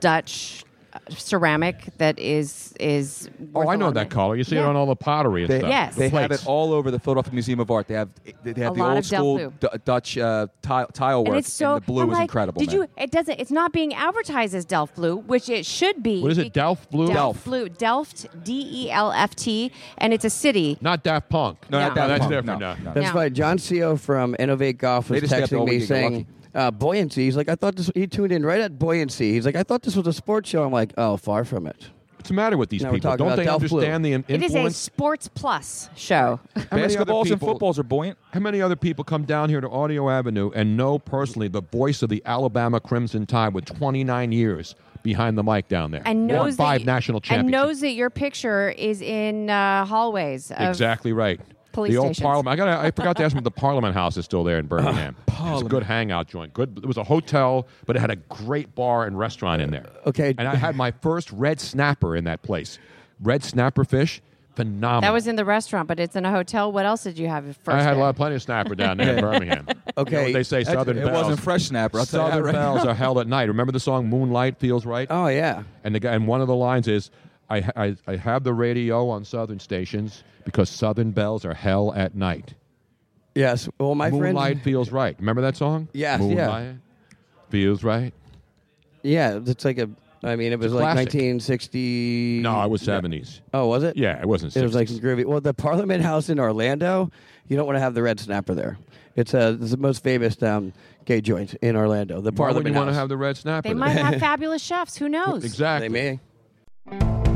Dutch ceramic that is is. Oh, worth I a know that color. You see it Yeah. on all the pottery and They, stuff. Yes. They have Plates. it all over the Philadelphia Museum of Art. They have they have A the lot old of Delft school blue. D- Dutch uh, tile, tile work, And it's so the blue I'm is like, incredible. Did man. you? It doesn't. It's not being advertised as Delft Blue, which it should be. What is it, be- Delft Blue? Delft, Delft. Blue. Delft. D E L F T, and it's a city. Not Daft Punk. No, not No. Daft that's Punk. different. No, No. no. That's No. fine. John CO from Innovate Golf They was just kept all texting me we saying lucky. Uh, buoyancy. He's like, I thought this. He tuned in right at buoyancy. He's like, I thought this was a sports show. I'm like, oh, far from it. What's the matter with these Now we're people? talking Don't about they Delft Blue. understand the in- It is a influence? sports plus show. How many other Basketballs and people- footballs are buoyant. How many other people come down here to Audio Avenue and know personally the voice of the Alabama Crimson Tide with 29 years behind the mic down there? and Won knows five that, national and knows that your picture is in uh, hallways. Of, Exactly right. Police the old stations. Parliament. I got. I forgot to ask him if the Parliament House is still there in Birmingham. (coughs) It's a good hangout joint. Good. It was a hotel, but it had a great bar and restaurant in there. Uh, okay. And I had my first red snapper in that place. Red snapper fish, phenomenal. That was in the restaurant, but it's in a hotel. What else did you have first? I had a lot of plenty of snapper down there in (laughs) Birmingham. Okay. You know what they say That's- Southern it belles. wasn't fresh snapper. I'll tell you that Southern right belles now. are held at night. Remember the song "Moonlight Feels Right"? Oh yeah. And the guy, and one of the lines is, I, I, I have the radio on Southern stations because Southern belles are hell at night. Yes. Well, my Moonlight friend. feels right. Remember that song? Yes, yeah. Feels right. Yeah, it's like a. I mean, it was like classic. 1960. No, it was seventies. Oh, was it? Yeah, it wasn't. It was like groovy. Well, the Parliament House in Orlando, you don't want to have the red snapper there. It's uh, it's the most famous um, gay joint in Orlando. The Why would Parliament you want to have the red snapper? They there? might have (laughs) fabulous chefs. Who knows? exactly. They may.